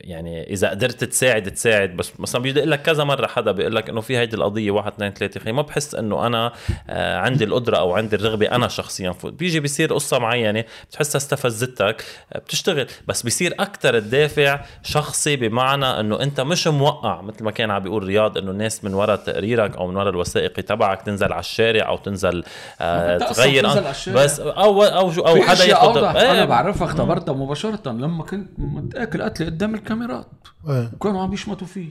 يعني إذا قدرت تساعد تساعد. بس مثلا بيجي لك كذا مرة حدا بيقول لك إنه في هيدي القضية واحد اثنين ثلاثة خي ما بحس إنه أنا آه عندي القدرة أو عندي الرغبة أنا شخصيا. بيجي بيصير قصة معينة بتحسها استفزتك بتشتغل. بس بيصير أكثر الدافع شخصي بمعنى إنه أنت مش موقع. مثل ما كان عم بيقول رياض إنه الناس من وراء تقريرك أو من وراء الوثائقي تبعك تنزل على الشارع أو تنزل آه تغير بتنزل على الشارع. بس أو أو أو في حدا ياخذ إيه، أنا بعرفها اختبرتها مباشرة لما كنت متاكل قتلي قدام الكاميرات. إيه. وكانوا عم يشمتوا فيه.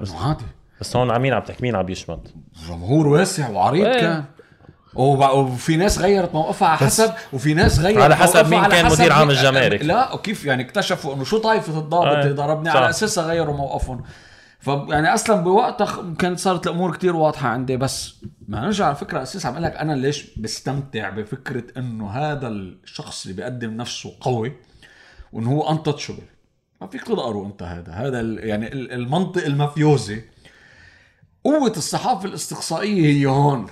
إنه عادي. بس هون عمين عم تحكي؟ مين عم يشمت؟ جمهور واسع وعريض إيه. كان. وفي ناس غيرت موقفها على حسب وفي ناس غيرت على حسب مين على كان حسب مدير عام الجمارك. لا وكيف يعني اكتشفوا انه شو طائفه الضابط. اللي ضربني. على أساسها غيروا موقفهم فيعني أصلا بوقتها كانت صارت الأمور كتير واضحة عندي بس ما نرجع على فكرة أساس عم لك أنا ليش بستمتع بفكرة إنه هذا الشخص اللي بيقدم نفسه قوي وإنه هو untouchable ما فيك تدقره أنت هذا هذا يعني ال- المنطق المافيوزي قوة الصحافة الاستقصائية هي هون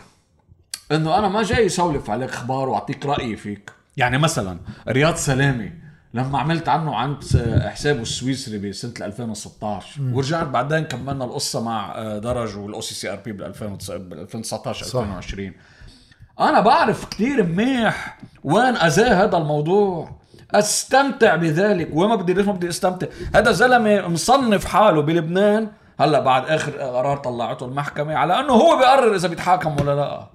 إنه أنا ما جاي اسولف عليك أخبار وأعطيك رأيي فيك. يعني مثلا رياض سلامة لما عملت عنه عن س- حسابه السويسري بسنة 2016 ورجعت بعدين كملنا القصة مع درج وال OCCRP بال 2019 صح. 2020 أنا بعرف كتير منيح وين أذاه هذا الموضوع. أستمتع بذلك وما بدي ليش ما بدي أستمتع. هذا زلمة مصنف حاله بلبنان. هلأ بعد آخر قرار طلعته المحكمة على أنه هو بيقرر إذا بيتحاكم ولا لا.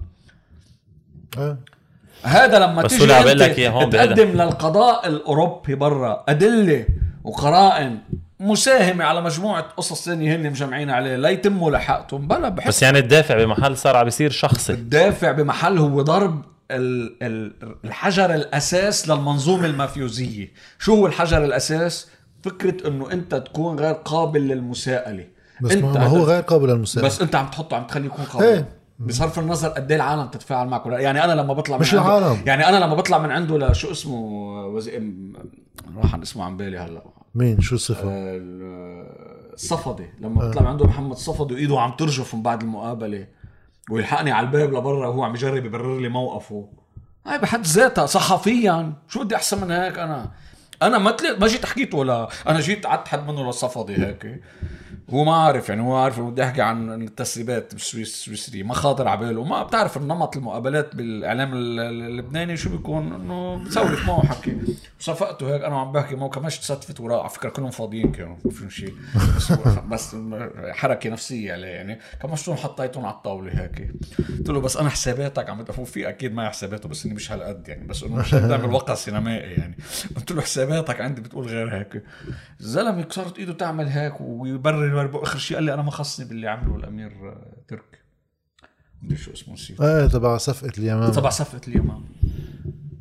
هذا لما بس تيجي بقول لك هون تقدم للقضاء الأوروبي برا أدلة وقرائن مساهمة على مجموعة قصص ثانية هن مجمعين عليه لا يتموا لحقتهم بلا بحس بس يعني الدافع بمحل صار عم بيصير شخصي. الدافع بمحل هو ضرب ال- ال- الحجر الأساس للمنظومة المافيوزية. شو هو الحجر الأساس؟ فكرة إنه أنت تكون غير قابل للمساءلة. بس أنت ما ما هو غير قابل للمساءلة. بس أنت عم تحطه عم تخليه يكون قابل. إيه. بصرف النظر قد إيه العالم تتفاعل معك يعني أنا لما بطلع مش من عنده العالم. يعني أنا لما بطلع من عنده لشو اسمه وزي راح عن اسمه عن بالي هلا. مين؟ شو؟ ال- الصفدي لما بطلع من عنده محمد صفدي وإيده عم ترجف من بعد المقابلة ويلحقني على الباب لبرا وهو عم يجرب يبرر لي موقفه. هاي بحد ذاتها صحفيا. شو بدي أحسن من هيك؟ أنا أنا ما طلعت ما جيت حكيت ولا أنا جيت قعدت حد منه للصفدي هيك. هو ما عارف يعني هو عارف بدي احكي عن التسريبات بالسويس السويسري ما خاطر على باله. ما بتعرف النمط المقابلات بالإعلام ال- ال- اللبناني شو بيكون إنه بسولف معه حكي صفقته هيك أنا عم بحكي معه كمان صدفت وراه على فكرة كلهم فاضيين كانوا ما شيء. بس, حركة نفسية عليه يعني. شلون حطيتهم على الطاولة هيك. قلت له بس أنا حساباتك عم هو في أكيد معي حساباته بس إني مش هالقد يعني. بس إنه مش بنعمل وقع سينمائي يعني. قلت له حساباتك عندي بتقول غير هيك. الزلمة صارت إيده تعمل هيك ويبرر آخر شيء قال لي أنا ما خصني باللي عمله الأمير آه، تركي مدري شو اسمه نسيت إيه تبع صفقة اليمامة. تبع صفقة اليمامة.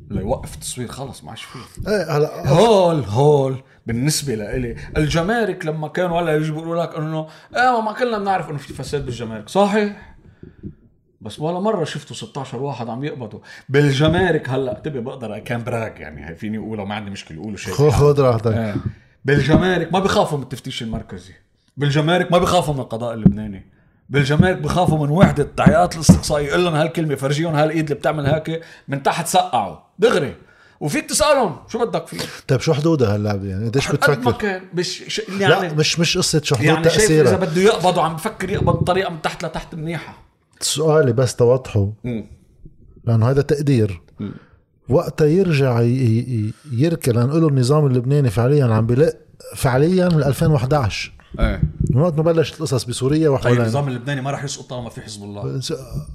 ليوقف التصوير خلص ما عادش فيه. إيه هلا هول هول. بالنسبة لإلي الجمارك لما كانوا هلا يجوا بيقولوا لك إنه آه ما كلنا بنعرف إنه في فساد بالجمارك. صحيح. بس ولا مرة شفتوا 16 واحد عم يقبضوا بالجمارك هلا تبي بقدر كان براك يعني فيني أقولها ما عندي مشكلة اقوله شيء. خذ راحتك. آه. بالجمارك ما بيخافوا من التفتيش المركزي. بالجمارك ما بيخافوا من القضاء اللبناني. بالجمارك بخافوا من وحدة التحقيقات الاستقصائية يقول لهم هالكلمة فرجيهم هالإيد اللي بتعمل هيك من تحت سقعوا. دغري. وفيك تسألهم شو بدك فيه. طيب شو حدودها هاللعبة يعني قديش قد ما بتفكر؟ كان مش ش... لا يعني مش مش قصة شو حدود يعني شايف إذا بده يقبض وعم بفكر يقبض بطريقة من تحت لتحت منيحة. سؤالي بس توضحه. لأنه هذا تقدير. وقتها يرجع ي- ي- يركن لنقول النظام اللبناني فعليا عم بلق فعليا من 2011 إيه. من وقت ما بلشت القصص بسوريا طيب وحولين النظام اللبناني ما راح يسقط طالما في حزب الله.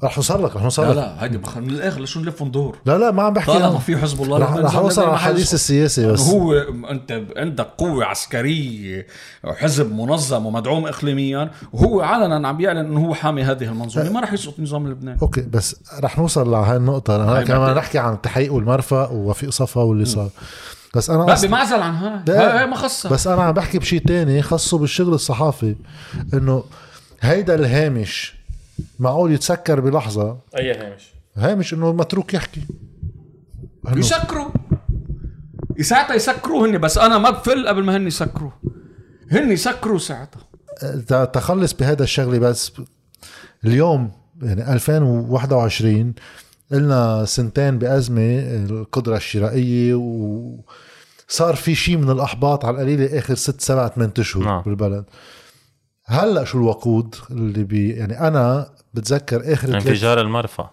رح نوصل لك رح نوصل لا لك لا هيدي بخ... من الآخر لشو نلف وندور؟ لا لا ما عم بحكي طالما. في حزب الله رح رح أوصل على ما الحديث. السياسي بس. هو أنت عندك قوة عسكرية حزب منظم ومدعوم اقليميا وهو علنا عم بيعلن إنه هو حامي هذه المنظومة. ما راح يسقط النظام اللبناني أوكي بس رح نوصل لهي النقطة. لأن هاي كمان. نحكي عن التحقيق والمرفأ ووفيق صفا واللي صار. بس أنا لا أصلاً- بمعزل عن هاي. هاي ما خصها. بس أنا عم بحكي بشيء تاني خاصه بالشغل الصحافي إنه هيدا الهامش معقول يتسكر بلحظة؟ أي هامش. هامش إنه متروك يحكي. إنه- يسكروا. ساعتها يسكروا هن بس أنا ما بفل قبل ما هن يسكروا هن يسكروا ساعتها. ت- تخلص بهذا الشغلة بس اليوم يعني 2021 قلنا سنتين بأزمة القدرة الشرائية وصار في شيء من الأحباط على القليلة آخر ست سبعة ثمان أشهر نعم. بالبلد هلأ شو الوقود اللي بي يعني أنا بتذكر آخر ثلاث انفجار المرفأ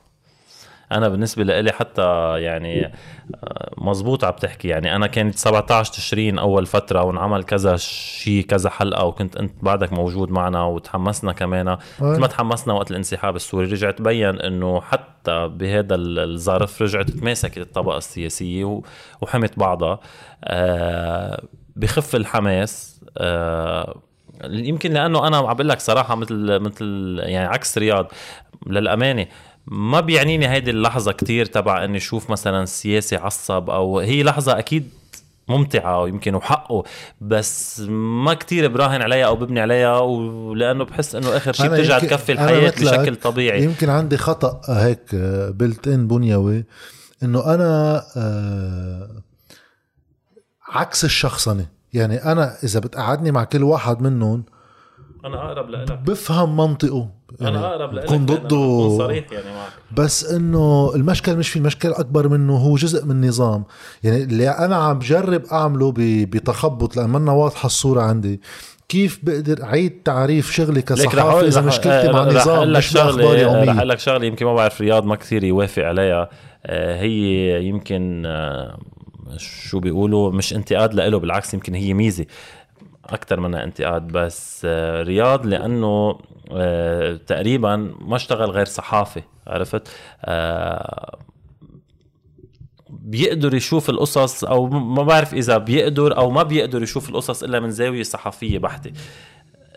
أنا بالنسبة لي حتى يعني آه، مزبوط عم تحكي. يعني أنا كانت 17 تشرين أول فترة وانعمل كذا شيء كذا حلقة وكنت أنت بعدك موجود معنا وتحمسنا كمان. مثل ما تحمسنا وقت الانسحاب السوري رجع تبين إنه حتى بهذا ال- الظرف رجعت تماسكت الطبقة السياسية وحمت بعضها. آه، بخف الحماس. آه، يمكن لأنه أنا عم بقول لك صراحة مثل مثل يعني عكس رياض. للأمانة ما بيعنيني هيدي اللحظة كتير تبع إني أشوف مثلا سياسي عصب أو هي لحظة أكيد ممتعة ويمكن وحقه بس ما كتير براهن عليها أو ببني عليها ولأنه بحس إنه آخر شيء بترجع تكفي الحياة بشكل طبيعي. يمكن عندي خطأ هيك بلت ان بنيوي إنه أنا آه، عكس الشخصنة. يعني أنا إذا بتقعدني مع كل واحد منهم أنا أقرب لك بفهم منطقه. يعني أنا اقرب لك بكون ضده. صريح يعني معك. بس إنه المشكل مش في المشكل أكبر منه هو جزء من النظام. يعني اللي أنا عم بجرب أعمله ب- بتخبط لأن منا واضحة الصورة عندي. كيف بقدر أعيد تعريف شغلي كصحافي إذا مشكلتي مع النظام مش بأخبار رح يومية. أقول لك شغلة يمكن ما بعرف رياض ما كثير يوافق عليها. آه، هي يمكن آه، شو بيقولوا مش انتقاد له بالعكس يمكن هي ميزة. أكثر منها انتقاد بس آه، رياض لأنه آه، تقريبا ما اشتغل غير صحافي عرفت؟ آه، بيقدر يشوف القصص أو ما بعرف إذا بيقدر أو ما بيقدر يشوف القصص إلا من زاوية صحفية بحتة.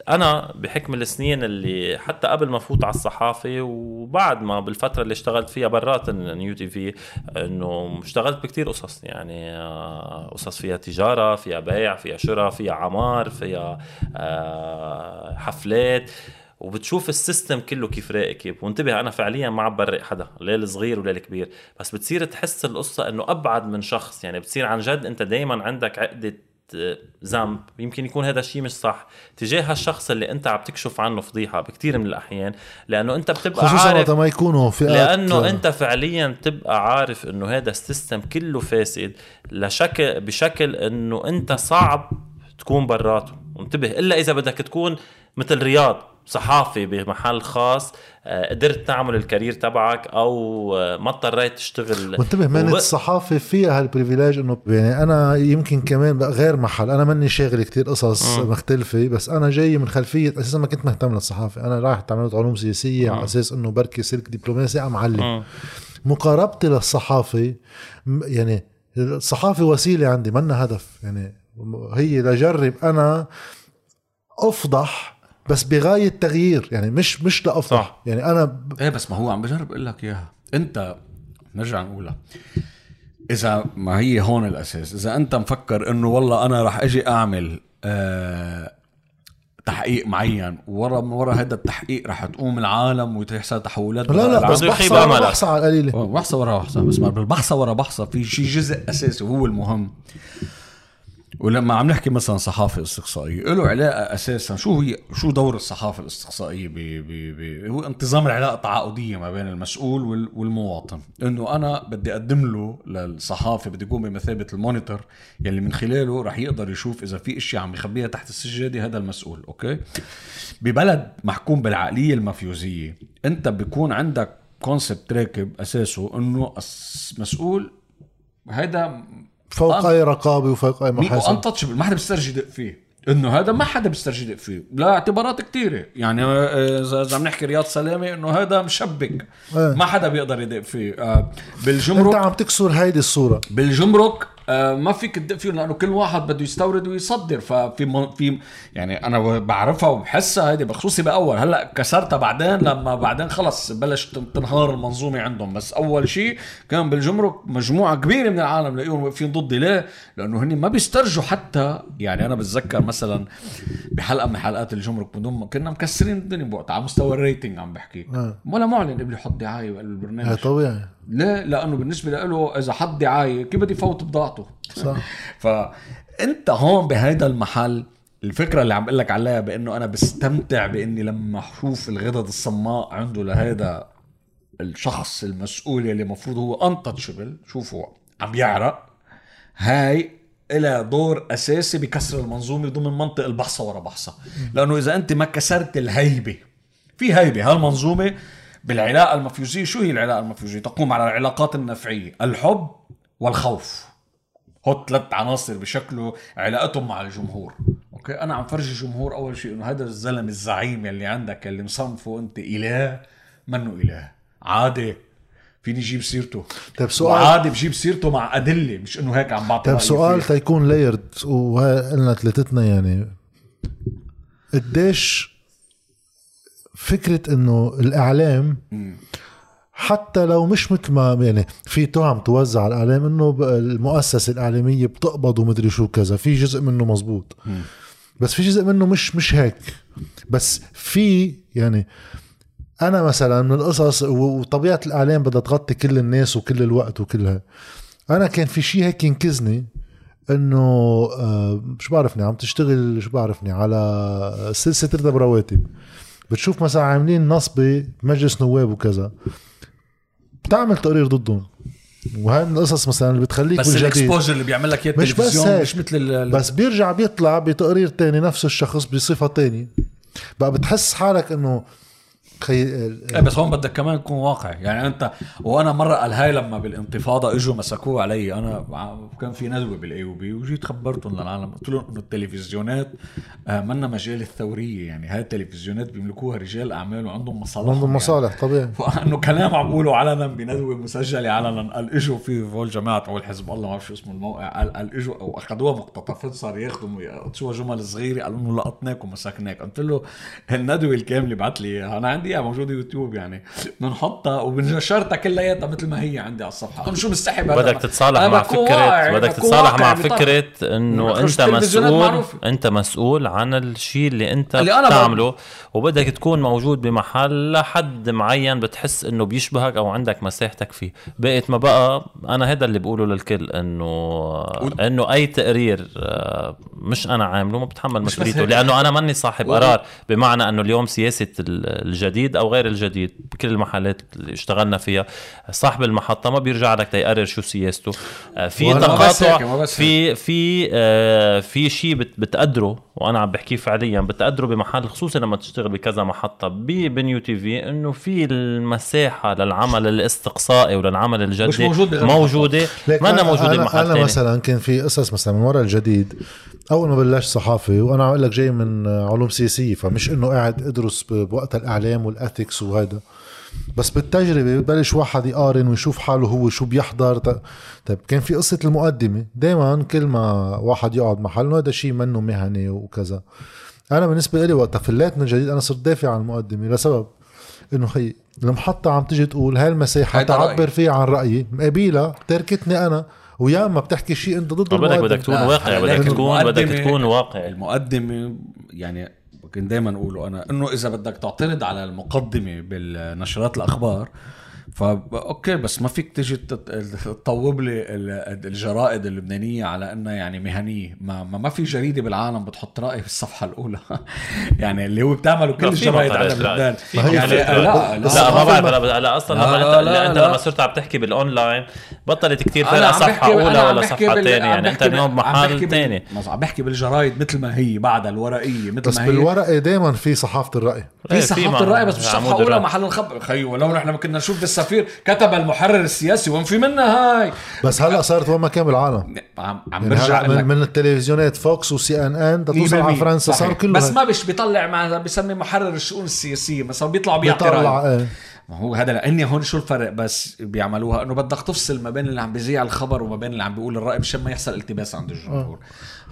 أنا بحكم السنين اللي حتى قبل ما فوت على الصحافة وبعد ما بالفترة اللي اشتغلت فيها برات نيو تي في إنه اشتغلت بكتير قصص. يعني آه، قصص فيها تجارة فيها بيع فيها شراء فيها عمار فيها آه، حفلات. وبتشوف ال system كله كيف راكب وانتبه أنا فعليا ما عم ببرئ حدا لا الصغير ولا الكبير بس بتصير تحس القصة إنه أبعد من شخص. يعني بتصير عن جد أنت دائما عندك عقدة ذنب يمكن يكون هذا الشيء مش صح. تجاه هالشخص اللي أنت عم تكشف عنه فضيحة بكثير من الأحيان لأنه أنت بتبقى خصوصا عارف ما يكونوا فئات لأنه أنت فعليا بتبقى عارف إنه هذا ال system كله فاسد لشكل بشكل إنه أنت صعب تكون براته. انتبه إلا إذا بدك تكون مثل رياض. صحافي بمحل خاص آه، قدرت تعمل ال career تبعك أو آه، ما اضطريت تشتغل وانتبه مهنة وب- الصحافة فيها هال privilege إنه يعني أنا يمكن كمان بقى غير محل أنا ماني شاغل كتير قصص مم. مختلفة بس أنا جاي من خلفية أساسا ما كنت مهتم للصحافة أنا رايح تعملت علوم سياسية على أساس إنه بركي سلك دبلوماسي عم علم مم. مقاربتي للصحافة م- يعني الصحافة وسيلة عندي منا هدف يعني هي لجرب أنا أفضح بس بغاية تغيير يعني مش مش لأفضح صح. يعني أنا ب- إيه بس ما هو عم بجرب أقول لك إياها. أنت نرجع نقولها. إذا ما هي هون الأساس إذا أنت مفكر إنه والله أنا رح أجي أعمل آه تحقيق معين ورا ورا هذا التحقيق رح تقوم العالم وتحصل تحولات لا لا بس بحصى أملك. بحصى على القليلة. بحصة ورا بحصة بس ما بالبحصة ورا بحصة في شيء جزء أساسي وهو المهم. ولما عم نحكي مثلا صحافة استقصائية له علاقة أساسا. شو هي؟ شو دور الصحافة الاستقصائية ب ب ب هو انتظام العلاقة التعاقدية ما بين المسؤول وال والمواطن؟ إنه أنا بدي أقدم له للصحافة بدي أقوم بمثابة ال monitor يلي من خلاله رح يقدر يشوف إذا في أشياء عم يخبيها تحت السجادة هذا المسؤول أوكي؟ ببلد محكوم بالعقلية المافيوزية أنت بيكون عندك concept راكب أساسه إنه المسؤول هذا فوق. أي رقابة وفوق أي مين محاسب انتشبل ما حدا بيسترجي يدق فيه. إنه هذا ما حدا بيسترجي يدق فيه. لا اعتبارات كتيرة. يعني آه، إذا إذا عم نحكي رياض سلامة إنه هذا مشبك. إيه. ما حدا بيقدر يدق فيه. آه، بالجمرك عم تكسر هيدي الصورة. بالجمرك ما فيك تدق فيه لأنه كل واحد بده يستورد ويصدر. ففي من- في يعني أنا بعرفها وبحسها هيدي بخصوصي بأول. هلأ كسرتها بعدين لما بعدين خلص بلش تن- تنهار المنظومة عندهم. بس أول شيء كان بالجمرك مجموعة كبيرة من العالم لاقيهم واقفين ضدي. ليه؟ لأنه هن ما بيسترجوا حتى يعني أنا بتذكر مثلا بحلقة من حلقات الجمرك بدون ما كنا مكسرين الدنيا بوقتها على مستوى ال rating عم بحكي. آه. ولا معلن قبل يحط دعايه بقلب البرنامج. هي طبيعي. ليه؟ لأنه بالنسبة له إذا حط دعايه كيف بدي فوت بضاعته؟ صح فانت هون بهذا المحل الفكرة اللي عم بقول لك عليها بإنه أنا بستمتع بإني لما أشوف الغدد الصماء عنده لهذا الشخص المسؤول اللي المفروض هو انتشبل شوفوا عم يعرق هاي إلها دور أساسي بكسر المنظومة ضمن منطق البحصه ورا بحصه لأنه إذا أنت ما كسرت الهيبة في هيبة هالمنظومة بالعلاقه المفيوزيه شو هي العلاقه المفيوزيه تقوم على العلاقات النفعية الحب والخوف. هو ثلاث عناصر بشكله علاقتهم مع الجمهور. أوكي؟ أنا عم فرجي الجمهور أول شيء إنه هذا الزلم الزعيم يلي عندك اللي مصنفه أنت إله منه إله. عادي. فيني أجيب سيرته. طيب سؤال وعادي بجيب سيرته مع أدلة مش إنه هيك عم بعطي طيب سؤال. تيكون لايرد وهي قلنا ثلاثتنا يعني. قديش فكرة إنه الإعلام حتى لو مش مثل ما يعني في تهم توزع على الإعلام إنه المؤسسة الإعلامية بتقبض ومدري شو كذا. في جزء منه مزبوط بس في جزء منه مش مش هيك. بس في يعني أنا مثلا من القصص وطبيعة الإعلام بدها تغطي كل الناس وكل الوقت وكلها أنا كان في شيء هيك ينكزني إنه آه، شو بعرفني؟ عم تشتغل شو بعرفني؟ على سلسلة رتب رواتب بتشوف مثلا عاملين نصبه بمجلس نواب وكذا بتعمل تقرير ضدهم. وهي من القصص مثلا اللي بتخليك بس الاكسبوجر اللي بيعمل لك اياه مش بس هيك. مش مثل ال- بس بيرجع بيطلع بتقرير تاني نفس الشخص بصفة تانية. بقى بتحس حالك إنه خي إيه بس هون بدك كمان تكون واقعي. يعني انت وأنا مرة قال هاي لما بالانتفاضة إجوا مسكوه علي. أنا كان في ندوة بال AUB وجيت خبرتهم للعالم. قلت لهم إنه التلفزيونات آه، منا مجال الثورية. يعني هاي التلفزيونات بيملكوها رجال أعمال وعندهم مصالح. عندهم يعني. مصالح طبيعي. فانه كلام عم بقوله علنا بندوة مسجلة علنا. قال إجوا في فول جماعة فول حزب الله ما بعرف شو اسمه الموقع. قال قال إجوا واخذوها مقتطفات صار ياخذوا يقطشوها جمل صغيرة. قالوا إنه لقطناك ومسكناك. قلت له الندوة الكاملة بعت لي أنا عندي اياها موجوده يوتيوب يعني. بنحطها وبنشرتها كلياتها مثل ما هي عندي على الصفحة. شو مستحي بدك تتصالح مع فكره بدك تتصالح مع فكرة إنه أنت مسؤول أنت مسؤول عن الشيء اللي أنت اللي بتعمله. وبدك تكون موجود بمحل لحد معين بتحس إنه بيشبهك أو عندك مساحتك فيه. بقيت ما بقى أنا هذا اللي بقوله للكل انه إنه أي تقرير آه، مش أنا عامله ما بتحمل مسؤوليته. لأنه أنا ماني صاحب قرار. بمعنى إنه اليوم سياسة الجديد أو غير الجديد بكل المحلات اللي اشتغلنا فيها. صاحب المحطة ما بيرجع لك تيقرر شو سياسته. آه، في تقاطع في في آه، في شيء بتقدره وأنا عم بحكيه فعليا بتقدره بمحل خصوصا لما تشتغل بكذا محطة بنيو تي في إنه في المساحة للعمل الاستقصائي وللعمل الجدي مش موجود موجودة. ما أنا موجودة بمحل أنا مثلا كان في قصص مثلا من وراء الجديد أول ما بلشت صحافة وأنا عم أقول لك جاي من علوم سياسية فمش إنه قاعد إدرس بوقت الإعلام والاثكس وهذا بس بالتجربة ببلش واحد يقارن ويشوف حاله هو شو بيحضر. طيب كان في قصة المقدمة. دائما كل ما واحد يقعد محل إنه هذا شيء منه مهني وكذا. أنا بالنسبة لي وقت فليت من جديد أنا صرت دافع عن المقدمة لسبب إنه خي المحطة عم تجي تقول هاي المساحة تعبر فيه عن رأيي. مقابيلها تركتني أنا ويا اما بتحكي شيء أنت ضد بدك بدك تكون واقعي بدك تكون بدك تكون واقعي المقدمة يعني كنت دائما أقوله أنا إنه إذا بدك تعترض على المقدمة بالنشرات الأخبار فا أوكي بس ما فيك تيجي تطوب لي الجرائد اللبنانية على إنها يعني مهنية. ما, ما في جريدة بالعالم بتحط راي في الصفحة الأولى. يعني اللي هو بتعمله كل الجرايد على لبنان. يعني لا لا, لا ما بعرف لا أصلا لا لا لا انت لما صرت عم تحكي بالأونلاين بطلت كثير فرق صفحة أولى ولا صفحة ثانية يعني أنت اليوم محل ثاني عم بحكي بالجرايد مثل ما هي بعدها الورقية مثل ما هي. بس بالورقه دائما في صحافة الرأي. في إيه، صحافة الرأي بس بالصفحه الاولى محل الخبر. خيو ولو نحن ما كنا نشوف السفير كتب المحرر السياسي وين في منها هاي. بس هلا صارت وين ما كان بالعالم عم عم برجع من, من التلفزيونات Fox و CNN توصل على فرنسا صار كله بس ما بيش بيطلع مع بسمي محرر الشؤون السياسية مثلا بيطلعوا بيطلع إيه. ما هو هذا لاني هون شو الفرق بس بيعملوها؟ إنه بدك تفصل ما بين اللي عم بيذيع الخبر وما بين اللي عم بيقول الرأي مشان ما يحصل التباس عند الجمهور. آه.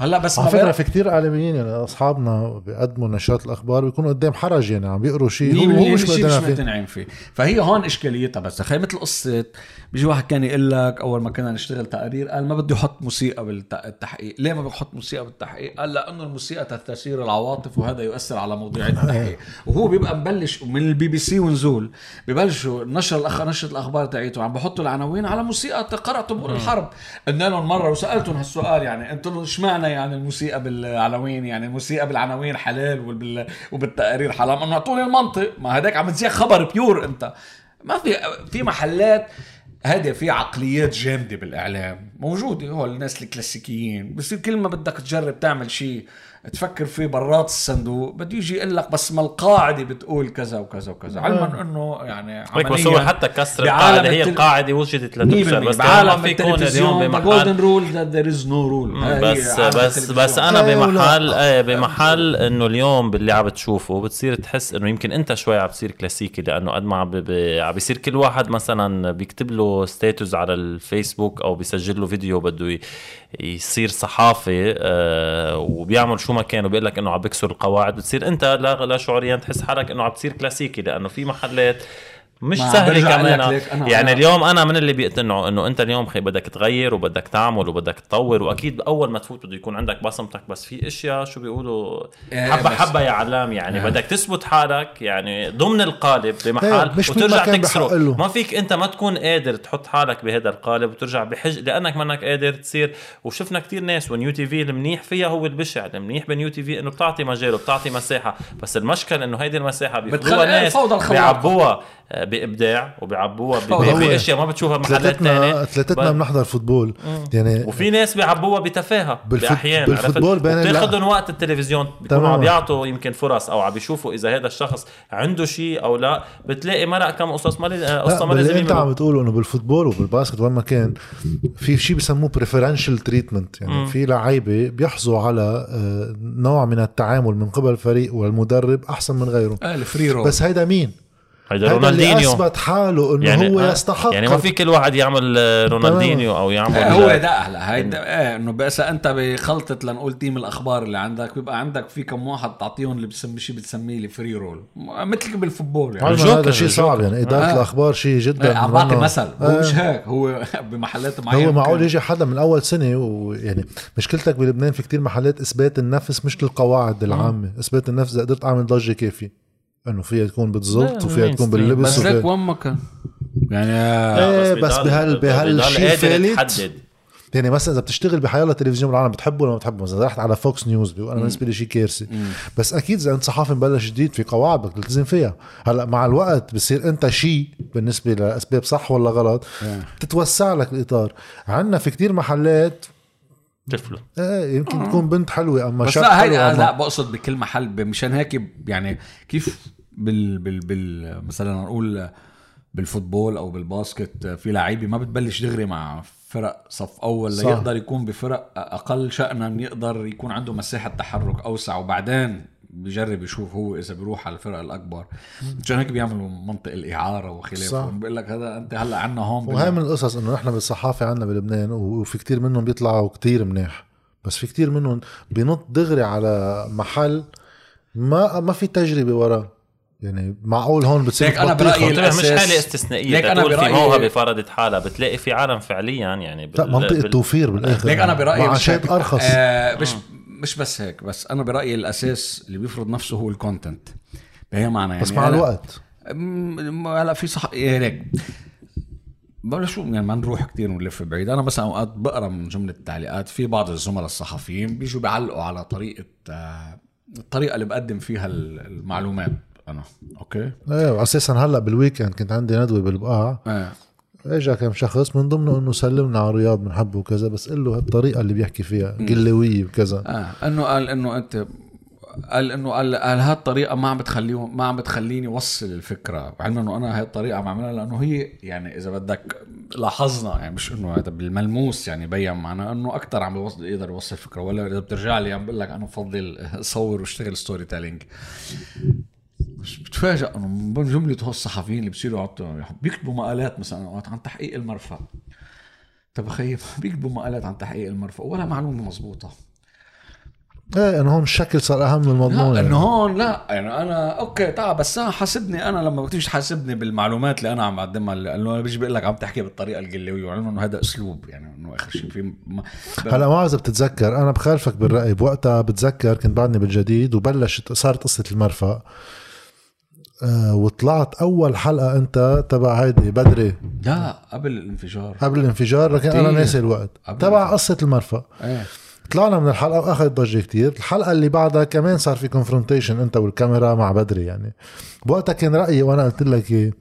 هلا بس على فكرة في كتير اعلاميين يعني أصحابنا بيقدموا نشرات الأخبار بيكونوا قدام حرج يعني عم بيقروا شيء هو مش مقتنعين فيه. فهي هون إشكاليتها بس. تخيل مثل قصة بيجي واحد كان يقول لك أول ما كنا نشتغل تقارير قال ما بدي أحط موسيقى بالتحقيق ليه ما بحط موسيقى بالتحقيق؟ قال لأنه الموسيقى تثير العواطف وهذا يؤثر على موضوعية التحقيق. وهو بيبقى مبلش من البي بي سي ونزول ببلشوا نشر الاخ نشر الأخبار تاعيته. عم بحطوا العناوين على موسيقى قرأ طبور الحرب. قلنا لهم مرة وسألتهم هالسؤال يعني أنتم اشمعنى يعني الموسيقى بالعناوين يعني الموسيقى بالعناوين حلال وبال... وبالتقارير حرام. انه اعطوني المنطق ما هداك عم تذيع خبر بيور أنت. ما في في محلات هذا في عقليات جامدة بالإعلام. موجودة هو الناس الكلاسيكيين. بس كل ما بدك تجرب تعمل شيء تفكر فيه برات الصندوق بده يجي يقول لك بس ما القاعدة بتقول كذا وكذا وكذا. علما إنه يعني عمليا بس هو حتى كسر القاعدة هي القاعدة وجدت لتكسر بس بعالم في يكون اليوم rule there is no rule بس بس بس أنا بمحل إيه بمحل إنه اليوم باللي عم تشوفه بتصير تحس إنه يمكن أنت شوي عم تصير كلاسيكي لأنه قد ما عم عم بيصير كل واحد مثلا بيكتب له status على الفيسبوك أو بيسجل له فيديو بده يصير صحافي آه وبيعمل شو ما كان وبيقول لك إنه عم بكسر القواعد بتصير أنت لا لا شعوريا تحس حالك إنه عم تصير كلاسيكي لأنه في محلات مش سهله كمان. يعني أنا. اليوم أنا من اللي بيقتنعوا انه أنت اليوم خي بدك تغير وبدك تعمل وبدك تطور وأكيد أول ما تفوت بده يكون عندك بصمتك بس في أشياء شو بيقولوا إيه، حبه حبة يا علام يعني. بدك تثبت حالك يعني ضمن القالب بمحل مش وترجع تكسره. ما فيك أنت ما تكون قادر تحط حالك بهذا القالب وترجع بحجة إنك منك قادر تصير. وشفنا كتير ناس و New TV المنيح فيها هو البشع المنيح ب New TV إنه بتعطي مجال وبتعطي مساحة. بس المشكل إنه هيدي المساحة بياخذوها ناس بيعبوها. بإبداع وبيعبوها باشياء ما بتشوفها بمحلات ثلاثتنا تانية ثلاثتنا بنحضر football يعني وفي ناس بيعبوها بتفاهة بال foot- بأحيان بال football بين لا. بتاخذهم وقت التلفزيون بيكونوا. عم بيعطوا يمكن فرص أو عم بيشوفوا إذا هذا الشخص عنده شيء أو لا بتلاقي مرق كم قصص ما قصه ما لازم أنت عم. بتقوله إنه بال football وبال basket وين ما كان في شيء بسموه preferential treatment يعني. في لعيبة بيحظوا على آه، نوع من التعامل من قبل الفريق والمدرب أحسن من غيره آه ال free role بس هيدا مين؟ هيدا رونالدينيو. أثبت حاله إنه يعني هو آه، يستحق. يعني ما في كل واحد يعمل آه، رونالدينيو أو يعمل آه، هو ده هلا هيدا إيه إنه بس أنت بخلطة لنقول team الأخبار اللي عندك بيبقى عندك في كم واحد تعطيهم اللي بتسمي شيء بتسميه ال free role مثل بال football يعني. هذا شيء. صعب يعني. إدارة آه. الأخبار شيء جدا إيه، عم بعطي منه- مثل. هو آه. مش هيك هو بمحلات معينة. هو معقول يجي حدا من أول سنة ويعني مشكلتك بلبنان في كتير محلات إثبات النفس مش للقواعد العامة. إثبات النفس إذا قدرت أعمل ضجة كافية. انه فيها تكون بتزبط لا، وفيها تكون. باللبس بس وفيها هيك وين ما كان. يعني إيه، بضل- بس بهال- بضل- بهالشي بضل قادر فالت. يعني مثلا إذا بتشتغل بحيالله تلفزيون بالعالم بتحبه ولا ما بتحبه؟ مثلا رحت على Fox News وأنا بالنسبة لي شيء كارثه بس أكيد إذا أنت صحافي مبلش جديد في قواعد بدك تلتزم فيها. هلأ مع الوقت بصير أنت شيء بالنسبة لأسباب صح ولا غلط تتوسع لك الإطار. عندنا في كتير محلات طفلة. إيه يمكن تكون بنت حلوة أما بس لا حلو هي أما- لا بقصد بكل محل مشان هيك يعني كيف بال بال بال مثلا نقول بالفوتبول أو بالباسكت في لعيبة ما بتبلش دغري مع فرق صف أول صح. ليقدر يكون بفرق أقل شأنا يقدر يكون عنده مساحة تحرك أوسع. وبعدين بيجرب يشوف هو إذا بيروح على الفرق الأكبر. مشان هيك بيعملوا منطق الإعارة صح. وخلافه بقول لك هذا أنت هلأ عندنا هون وهي من القصص إنه نحن بالصحافة عندنا بلبنان وفي كتير منهم بيطلعوا كتير منيح. بس في كتير منهم بينط دغري على محل ما ما في تجربة وراه يعني معقول هون بتصير بطيخة. برأيي طلع مش حالة استثنائية. ليك أنا تقول في موهبة فرضت حالها بتلاقي في عالم فعليا يعني لا بال- منطقة بال- توفير بالآخر. ليك أنا برأيي مش معاشات. أرخص. آه مش مش بس هيك بس أنا برأيي الأساس اللي بيفرض نفسه هو الكونتنت بهي معنى يعني بس مع الوقت. هلأ في صح إيه هيك. بلا شو يعني ما نروح كتير ونلف بعيد. أنا مثلا أوقات بقرأ من جملة التعليقات في بعض الزملاء الصحفيين بيجوا بيعلقوا على طريقة آه الطريقة اللي بقدم فيها ال- المعلومات. أنا أوكي؟ إيه أساسا هلأ بال weekend كنت عندي ندوة بالبقاع آه. اجى كم شخص من ضمنه إنه سلمنا على رياض بنحبه وكذا بس قل له هالطريقة اللي بيحكي فيها قلويه وكذا. آه إنه قال إنه أنت قال إنه قال قال هالطريقة ما عم بتخليه ما عم بتخليني اوصل الفكرة وعلما إنه أنا هاي الطريقة عم أعملها لأنه هي يعني إذا بدك لاحظنا يعني مش إنه هذا بالملموس يعني بين معنا إنه أكثر عم بيوصل يقدر يوصل فكره ولا إذا بترجع لي عم بقول لك أنا بفضل صور واشتغل storytelling بتفاجئ انه من جملة الصحفيين اللي بصيروا بيكتبوا مقالات مثلا أوقات عن تحقيق المرفأ. طب كيف بيكتبوا مقالات عن تحقيق المرفأ ولا معلومة مزبوطه إيه إنه هون الشكل صار أهم من المضمون. لا يعني. انه هون لا. يعني أنا أوكي تعال بس أنا حاسبني أنا لما بتيجي تحاسبني بالمعلومات اللي أنا عم بقدمها اللي- انه أنا بيجي بقول لك عم تحكي بالطريقة القلويه وعلما إنه هذا أسلوب. يعني إنه آخر شيء في ما هلا ما بعرف إذا بتتذكر. أنا بخالفك بالرأي. بوقتها بتذكر كنت بعدني بالجديد وبلشت صارت قصة المرفأ. آه وطلعت أول حلقة أنت تبع هيدي بدري. لا قبل الانفجار. قبل الانفجار لكن أنا. ناسي الوقت. تبع قصة المرفأ. إيه. طلعنا من الحلقة وأخذت ضجة كتير. الحلقة اللي بعدها كمان صار في كونفرونتيشن أنت والكاميرا مع بدري يعني. بوقتها كان رأيي وأنا قلت لك إيه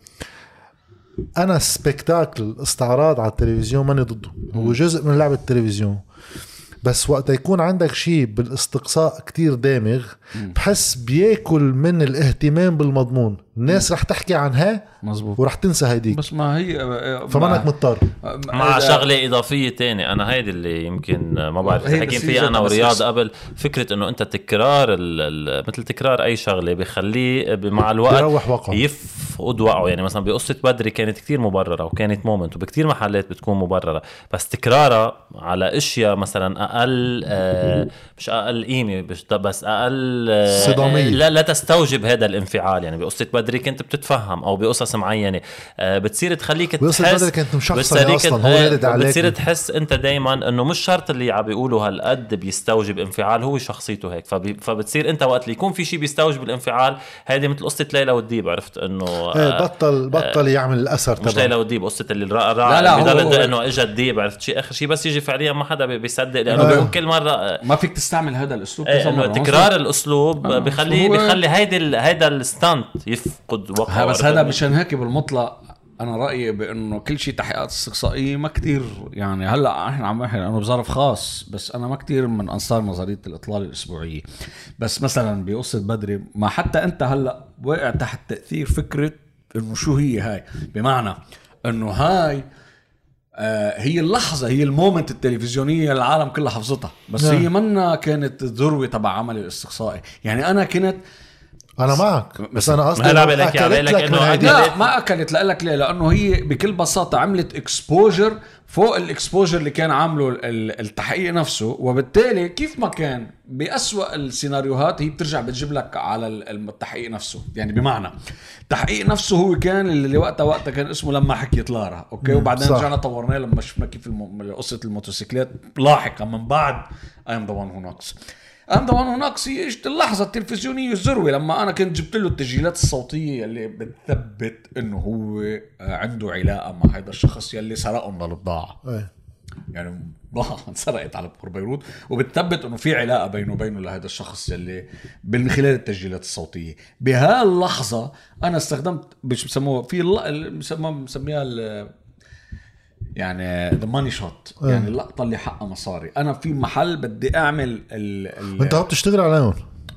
أنا سبيكتاكل استعراض على التلفزيون ماني ضده. هو جزء من لعبة التلفزيون. بس وقت يكون عندك شيء بالاستقصاء كتير دامغ بحس بياكل من الاهتمام بالمضمون. الناس رح تحكي عنها مزبوط ورح تنسى هيديك. بس ما هي فمانك مضطر. مع شغلة إضافية تانية أنا هيدي اللي يمكن ما بعرف حكينا فيها أنا ورياض قبل فكرة إنه أنت تكرار ال ال مثل تكرار أي شغلة بخليه مع الوقت بيروح وقعه. يفقد وقعه. يعني مثلا بقصة بدري كانت كتير مبررة وكانت مومنت وبكتير محلات بتكون مبررة. بس تكرارها على أشياء مثلا أقل آه مش أقل قيمة بس- بس أقل آه صدامية. لا لا تستوجب هذا الانفعال. يعني بقصة بدري كنت بتتفهم أو بقصص معينة آه بتصير تخليك تحس بدري كانت مشخصنة بتسليك- أصلاً، هو آه، رد عليك. بتصير تحس أنت دائما إنه مش شرط اللي عم بيقوله هالقد بيستوجب انفعال هو شخصيته هيك فبي فبتصير أنت وقت اللي يكون في شيء بيستوجب الانفعال هيدي مثل قصة ليلى والديب عرفت إنه إيه بطل بطل يعمل الأثر مش ليلى تبعه وديب قصة اللي الرا- الراعي لا، لا، بضل إنه اجى الديب عرفت شيء اخر شيء بس يجي فعليا ما حدا بي- بيصدق لأنه آه. بيكون كل مرة آه، ما فيك تستعمل هذا الأسلوب إيه مرة. تكرار الأسلوب آه، بخلي هيدي ال- هيدا الستانت يفقد وقعه ها بس؟ هذا مشان هيك بالمطلق أنا رأيي بأنه كل شيء تحقيقات استقصائية ما كتير يعني هلأ إحنا عم نحكي لأنه بظرف خاص بس أنا ما كتير من أنصار نظرية الاطلاله الأسبوعية بس مثلا بقصة بدري ما حتى أنت هلأ واقع تحت تأثير فكرة إنه شو هي هاي بمعنى إنه هاي آه هي اللحظة هي ال moment التلفزيونية اللي العالم كلها حفظتها بس نعم. هي منا كانت الذروة تبع عمل الاستقصائي يعني أنا كنت أنا معك بس أنا قصدي هلا بالك لك من هيدي- أكلت- لا ما أكلت لك ليه لأنه هي بكل بساطة عملت exposure فوق ال exposure اللي كان عامله ال- التحقيق نفسه وبالتالي كيف ما كان بأسوأ السيناريوهات هي بترجع بتجيب لك على ال- التحقيق نفسه. يعني بمعنى التحقيق نفسه هو كان اللي وقتها وقتها كان اسمه لما حكيت لارا أوكي؟ وبعدين. رجعنا طورناه لما شفنا كيف قصة الموتوسيكلات لاحقا من بعد ايم ذا وان هو نوكس ام ناقص هي اجت اللحظة التلفزيونية الذروه لما أنا كنت جبت له التسجيلات الصوتية اللي بتثبت إنه هو عنده علاقة مع هذا الشخص يلي سرقهم للبضاعه إيه. يعني بضاعه انسرقت على بحر بيروت وبتثبت إنه في علاقة بينه وبينه لهذا الشخص يلي من خلال التسجيلات الصوتية. بهاللحظة أنا استخدمت مش بسموه في بسموها بسميها يعني ذا ماني شوت. يعني اللقطة اللي حقها مصاري. أنا في محل بدي أعمل ال ال انت عم تشتغل عليهم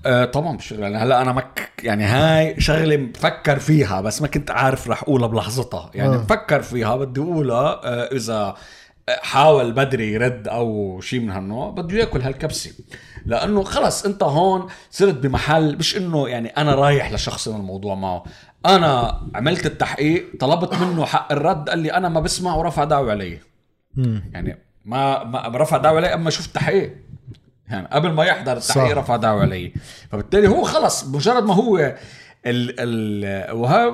آه طبعا بشتغل يعني هلأ أنا مك يعني هاي شغلة بفكر فيها بس ما كنت عارف رح أقولها بلحظتها. يعني آه. بفكر فيها بدي أقولها آه إذا حاول بدري يرد أو شيء من هالنوع بده ياكل هالكبسة. لأنه خلص أنت هون صرت بمحل مش إنه يعني أنا رايح لشخص من الموضوع معه. أنا عملت التحقيق طلبت منه حق الرد قال لي أنا ما بسمع ورفع دعوة علي. يعني ما ما رفع دعوة علي أما شفت تحقيق. يعني قبل ما يحضر التحقيق. رفع دعوة علي. فبالتالي هو خلص مجرد ما هو ال ال وهي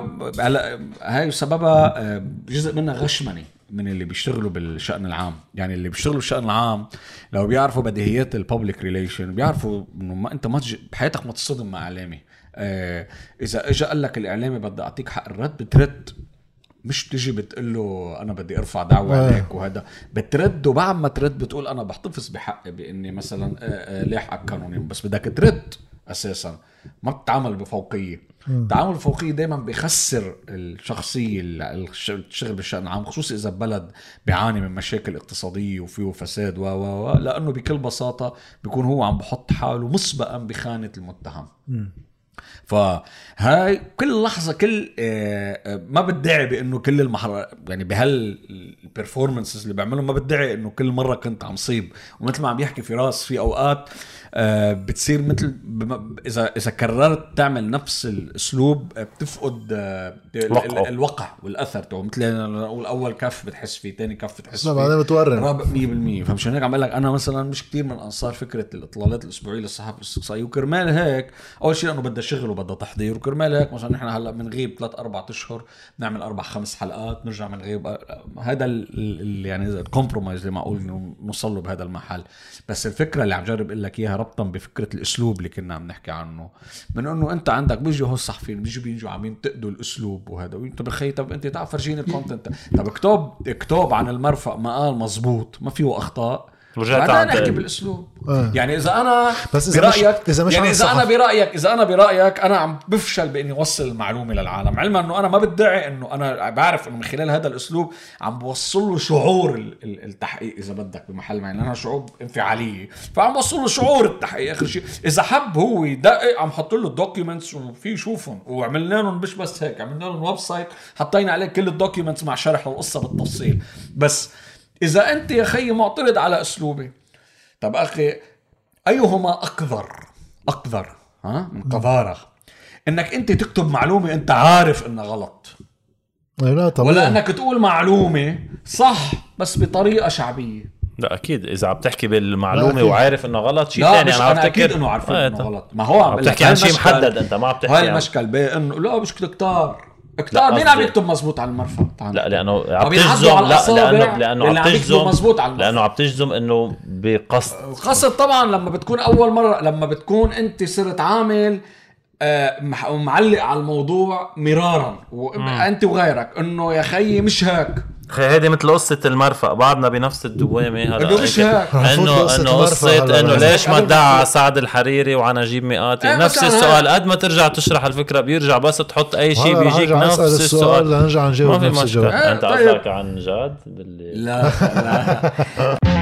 هاي سببها آه، جزء منها غشمنه من اللي بيشتغلوا بالشأن العام. يعني اللي بيشتغلوا بالشأن العام لو بيعرفوا بديهيات الببليك ريليشن بيعرفوا إنه ما أنت ما بحياتك ما تصطدم مع إعلامي. آه إذا اجى قال لك الإعلامي بدي أعطيك حق الرد بترد. مش بتجي بتقول له أنا بدي أرفع دعوة آه. عليك وهذا. بترد وبعد ما ترد بتقول أنا بحتفظ بحقي بإني مثلا آه، لاحقك قانونيا بس بدك ترد أساسا. ما بتتعامل بفوقية. التعامل الفوقيه دائما بيخسر الشخصية اللي بتشتغل بالشان العام خصوصي إذا بلد بيعاني من مشاكل اقتصادية وفيه فساد و و و لأنه بكل بساطة بيكون هو عم بحط حاله مسبقا بخانة المتهم. فهاي كل لحظة كل آه، آه، ما بدعي بأنه كل المحر يعني بهالبرفورمنسز اللي بعملهم ما بدعي إنه كل مرة كنت عم صيب. ومثل ما عم يحكي فراس في أوقات بتصير مثل اذا إذا كررت تعمل نفس الأسلوب آه، بتفقد آه، وقعه. الوقع والأثر. تبعه مثل أنا نقول أول كف بتحس فيه ثاني كف بتحس فيه. بعدين بتورم رابع 100% فمشان هيك؟ عم بقول لك أنا مثلا مش كتير من أنصار فكرة الإطلالات الأسبوعية للصحافة الاستقصائيه وكرمال هيك. أول شيء لأنه بدها شغل وبدها تحضير وكرمال هيك. مثلا نحن هلأ بنغيب ثلاث أربع أشهر نعمل أربع خمس حلقات نرجع بنغيب. هذا ال- يعني ال compromise اللي معقول نوصل له بهذا المحل. بس الفكرة اللي عم جرب أقول لك إياها ربطا بفكرة الأسلوب اللي كنا عم نحكي عنه. من إنه أنت عندك بيجوا هو الصحفيين بيجوا بيجوا عم ينتقدوا الأسلوب وهذا. وانت يا خيي طب أنت تعال فرجيني ال content طب اكتب اكتب عن المرفأ ما قال مزبوط ما فيه أخطاء. ورجعت بعدين عند- أحكي بالأسلوب. آه. يعني إذا أنا بس إذا مش- برايك إذا مش يعني عن إذا أنا برايك إذا أنا برأيك أنا عم بفشل بإني أوصل المعلومة للعالم علما إنه أنا ما بدعي إنه أنا بعرف إنه من خلال هذا الأسلوب عم بوصل له شعور ال- ال- التحقيق إذا بدك بمحل ما لأنها شعوب انفعالية. فعم بوصل له شعور التحقيق. آخر شيء إذا حب هو يدقق عم حط له ال documents وفي يشوفهم وعملنا لهم مش بس هيك عملنا لهم website حطينا عليه كل ال documents مع شرح القصة بالتفصيل. بس إذا أنت يا خيي معترض على أسلوبي طب أخي أيهما أقذر؟ أقذر ها؟ من قذارة. إنك أنت تكتب معلومة أنت عارف إنها غلط. لا طبعا ولا إنك تقول معلومة صح بس بطريقة شعبية. لا أكيد. إذا عم تحكي بالمعلومة. وعارف انه غلط شيء لا ثاني أنا عم أنا أكيد بفتكر إنه عارفين آه، انه. غلط. ما هو عم بقول لك تحكي عن هاي شيء محدد أنت ما عم تحكي هاي المشكل بانه لا مش كتار كتار مين عم يكتب مزبوط على المرفأ؟ تعال. لا لأنه عم تجزم لا لأنه لأنه عم تجزم مزبوط على المرفأ. لأنه عم تجزم إنه بقصد. قصد طبعا لما بتكون أول مرة لما بتكون أنت صرت عامل آه، مح- ومعلق على الموضوع مرارا وانت وغيرك إنه يا خيي مش هيك. هيدي مثل قصة المرفأ بعدنا بنفس الدوامة هلا. انه إنه قصة إنه. ليش ما ادعى سعد الحريري وعلى نجيب مئاتي؟ إيه، نفس السؤال قد ما ترجع تشرح الفكرة بيرجع بس تحط أي شيء بيجيك نفس السؤال السؤال. لنرجع نجاوب ما في نفس مشكلة. الجواب. آه، أنت طيب. قصدك عن جاد باللي لا لا.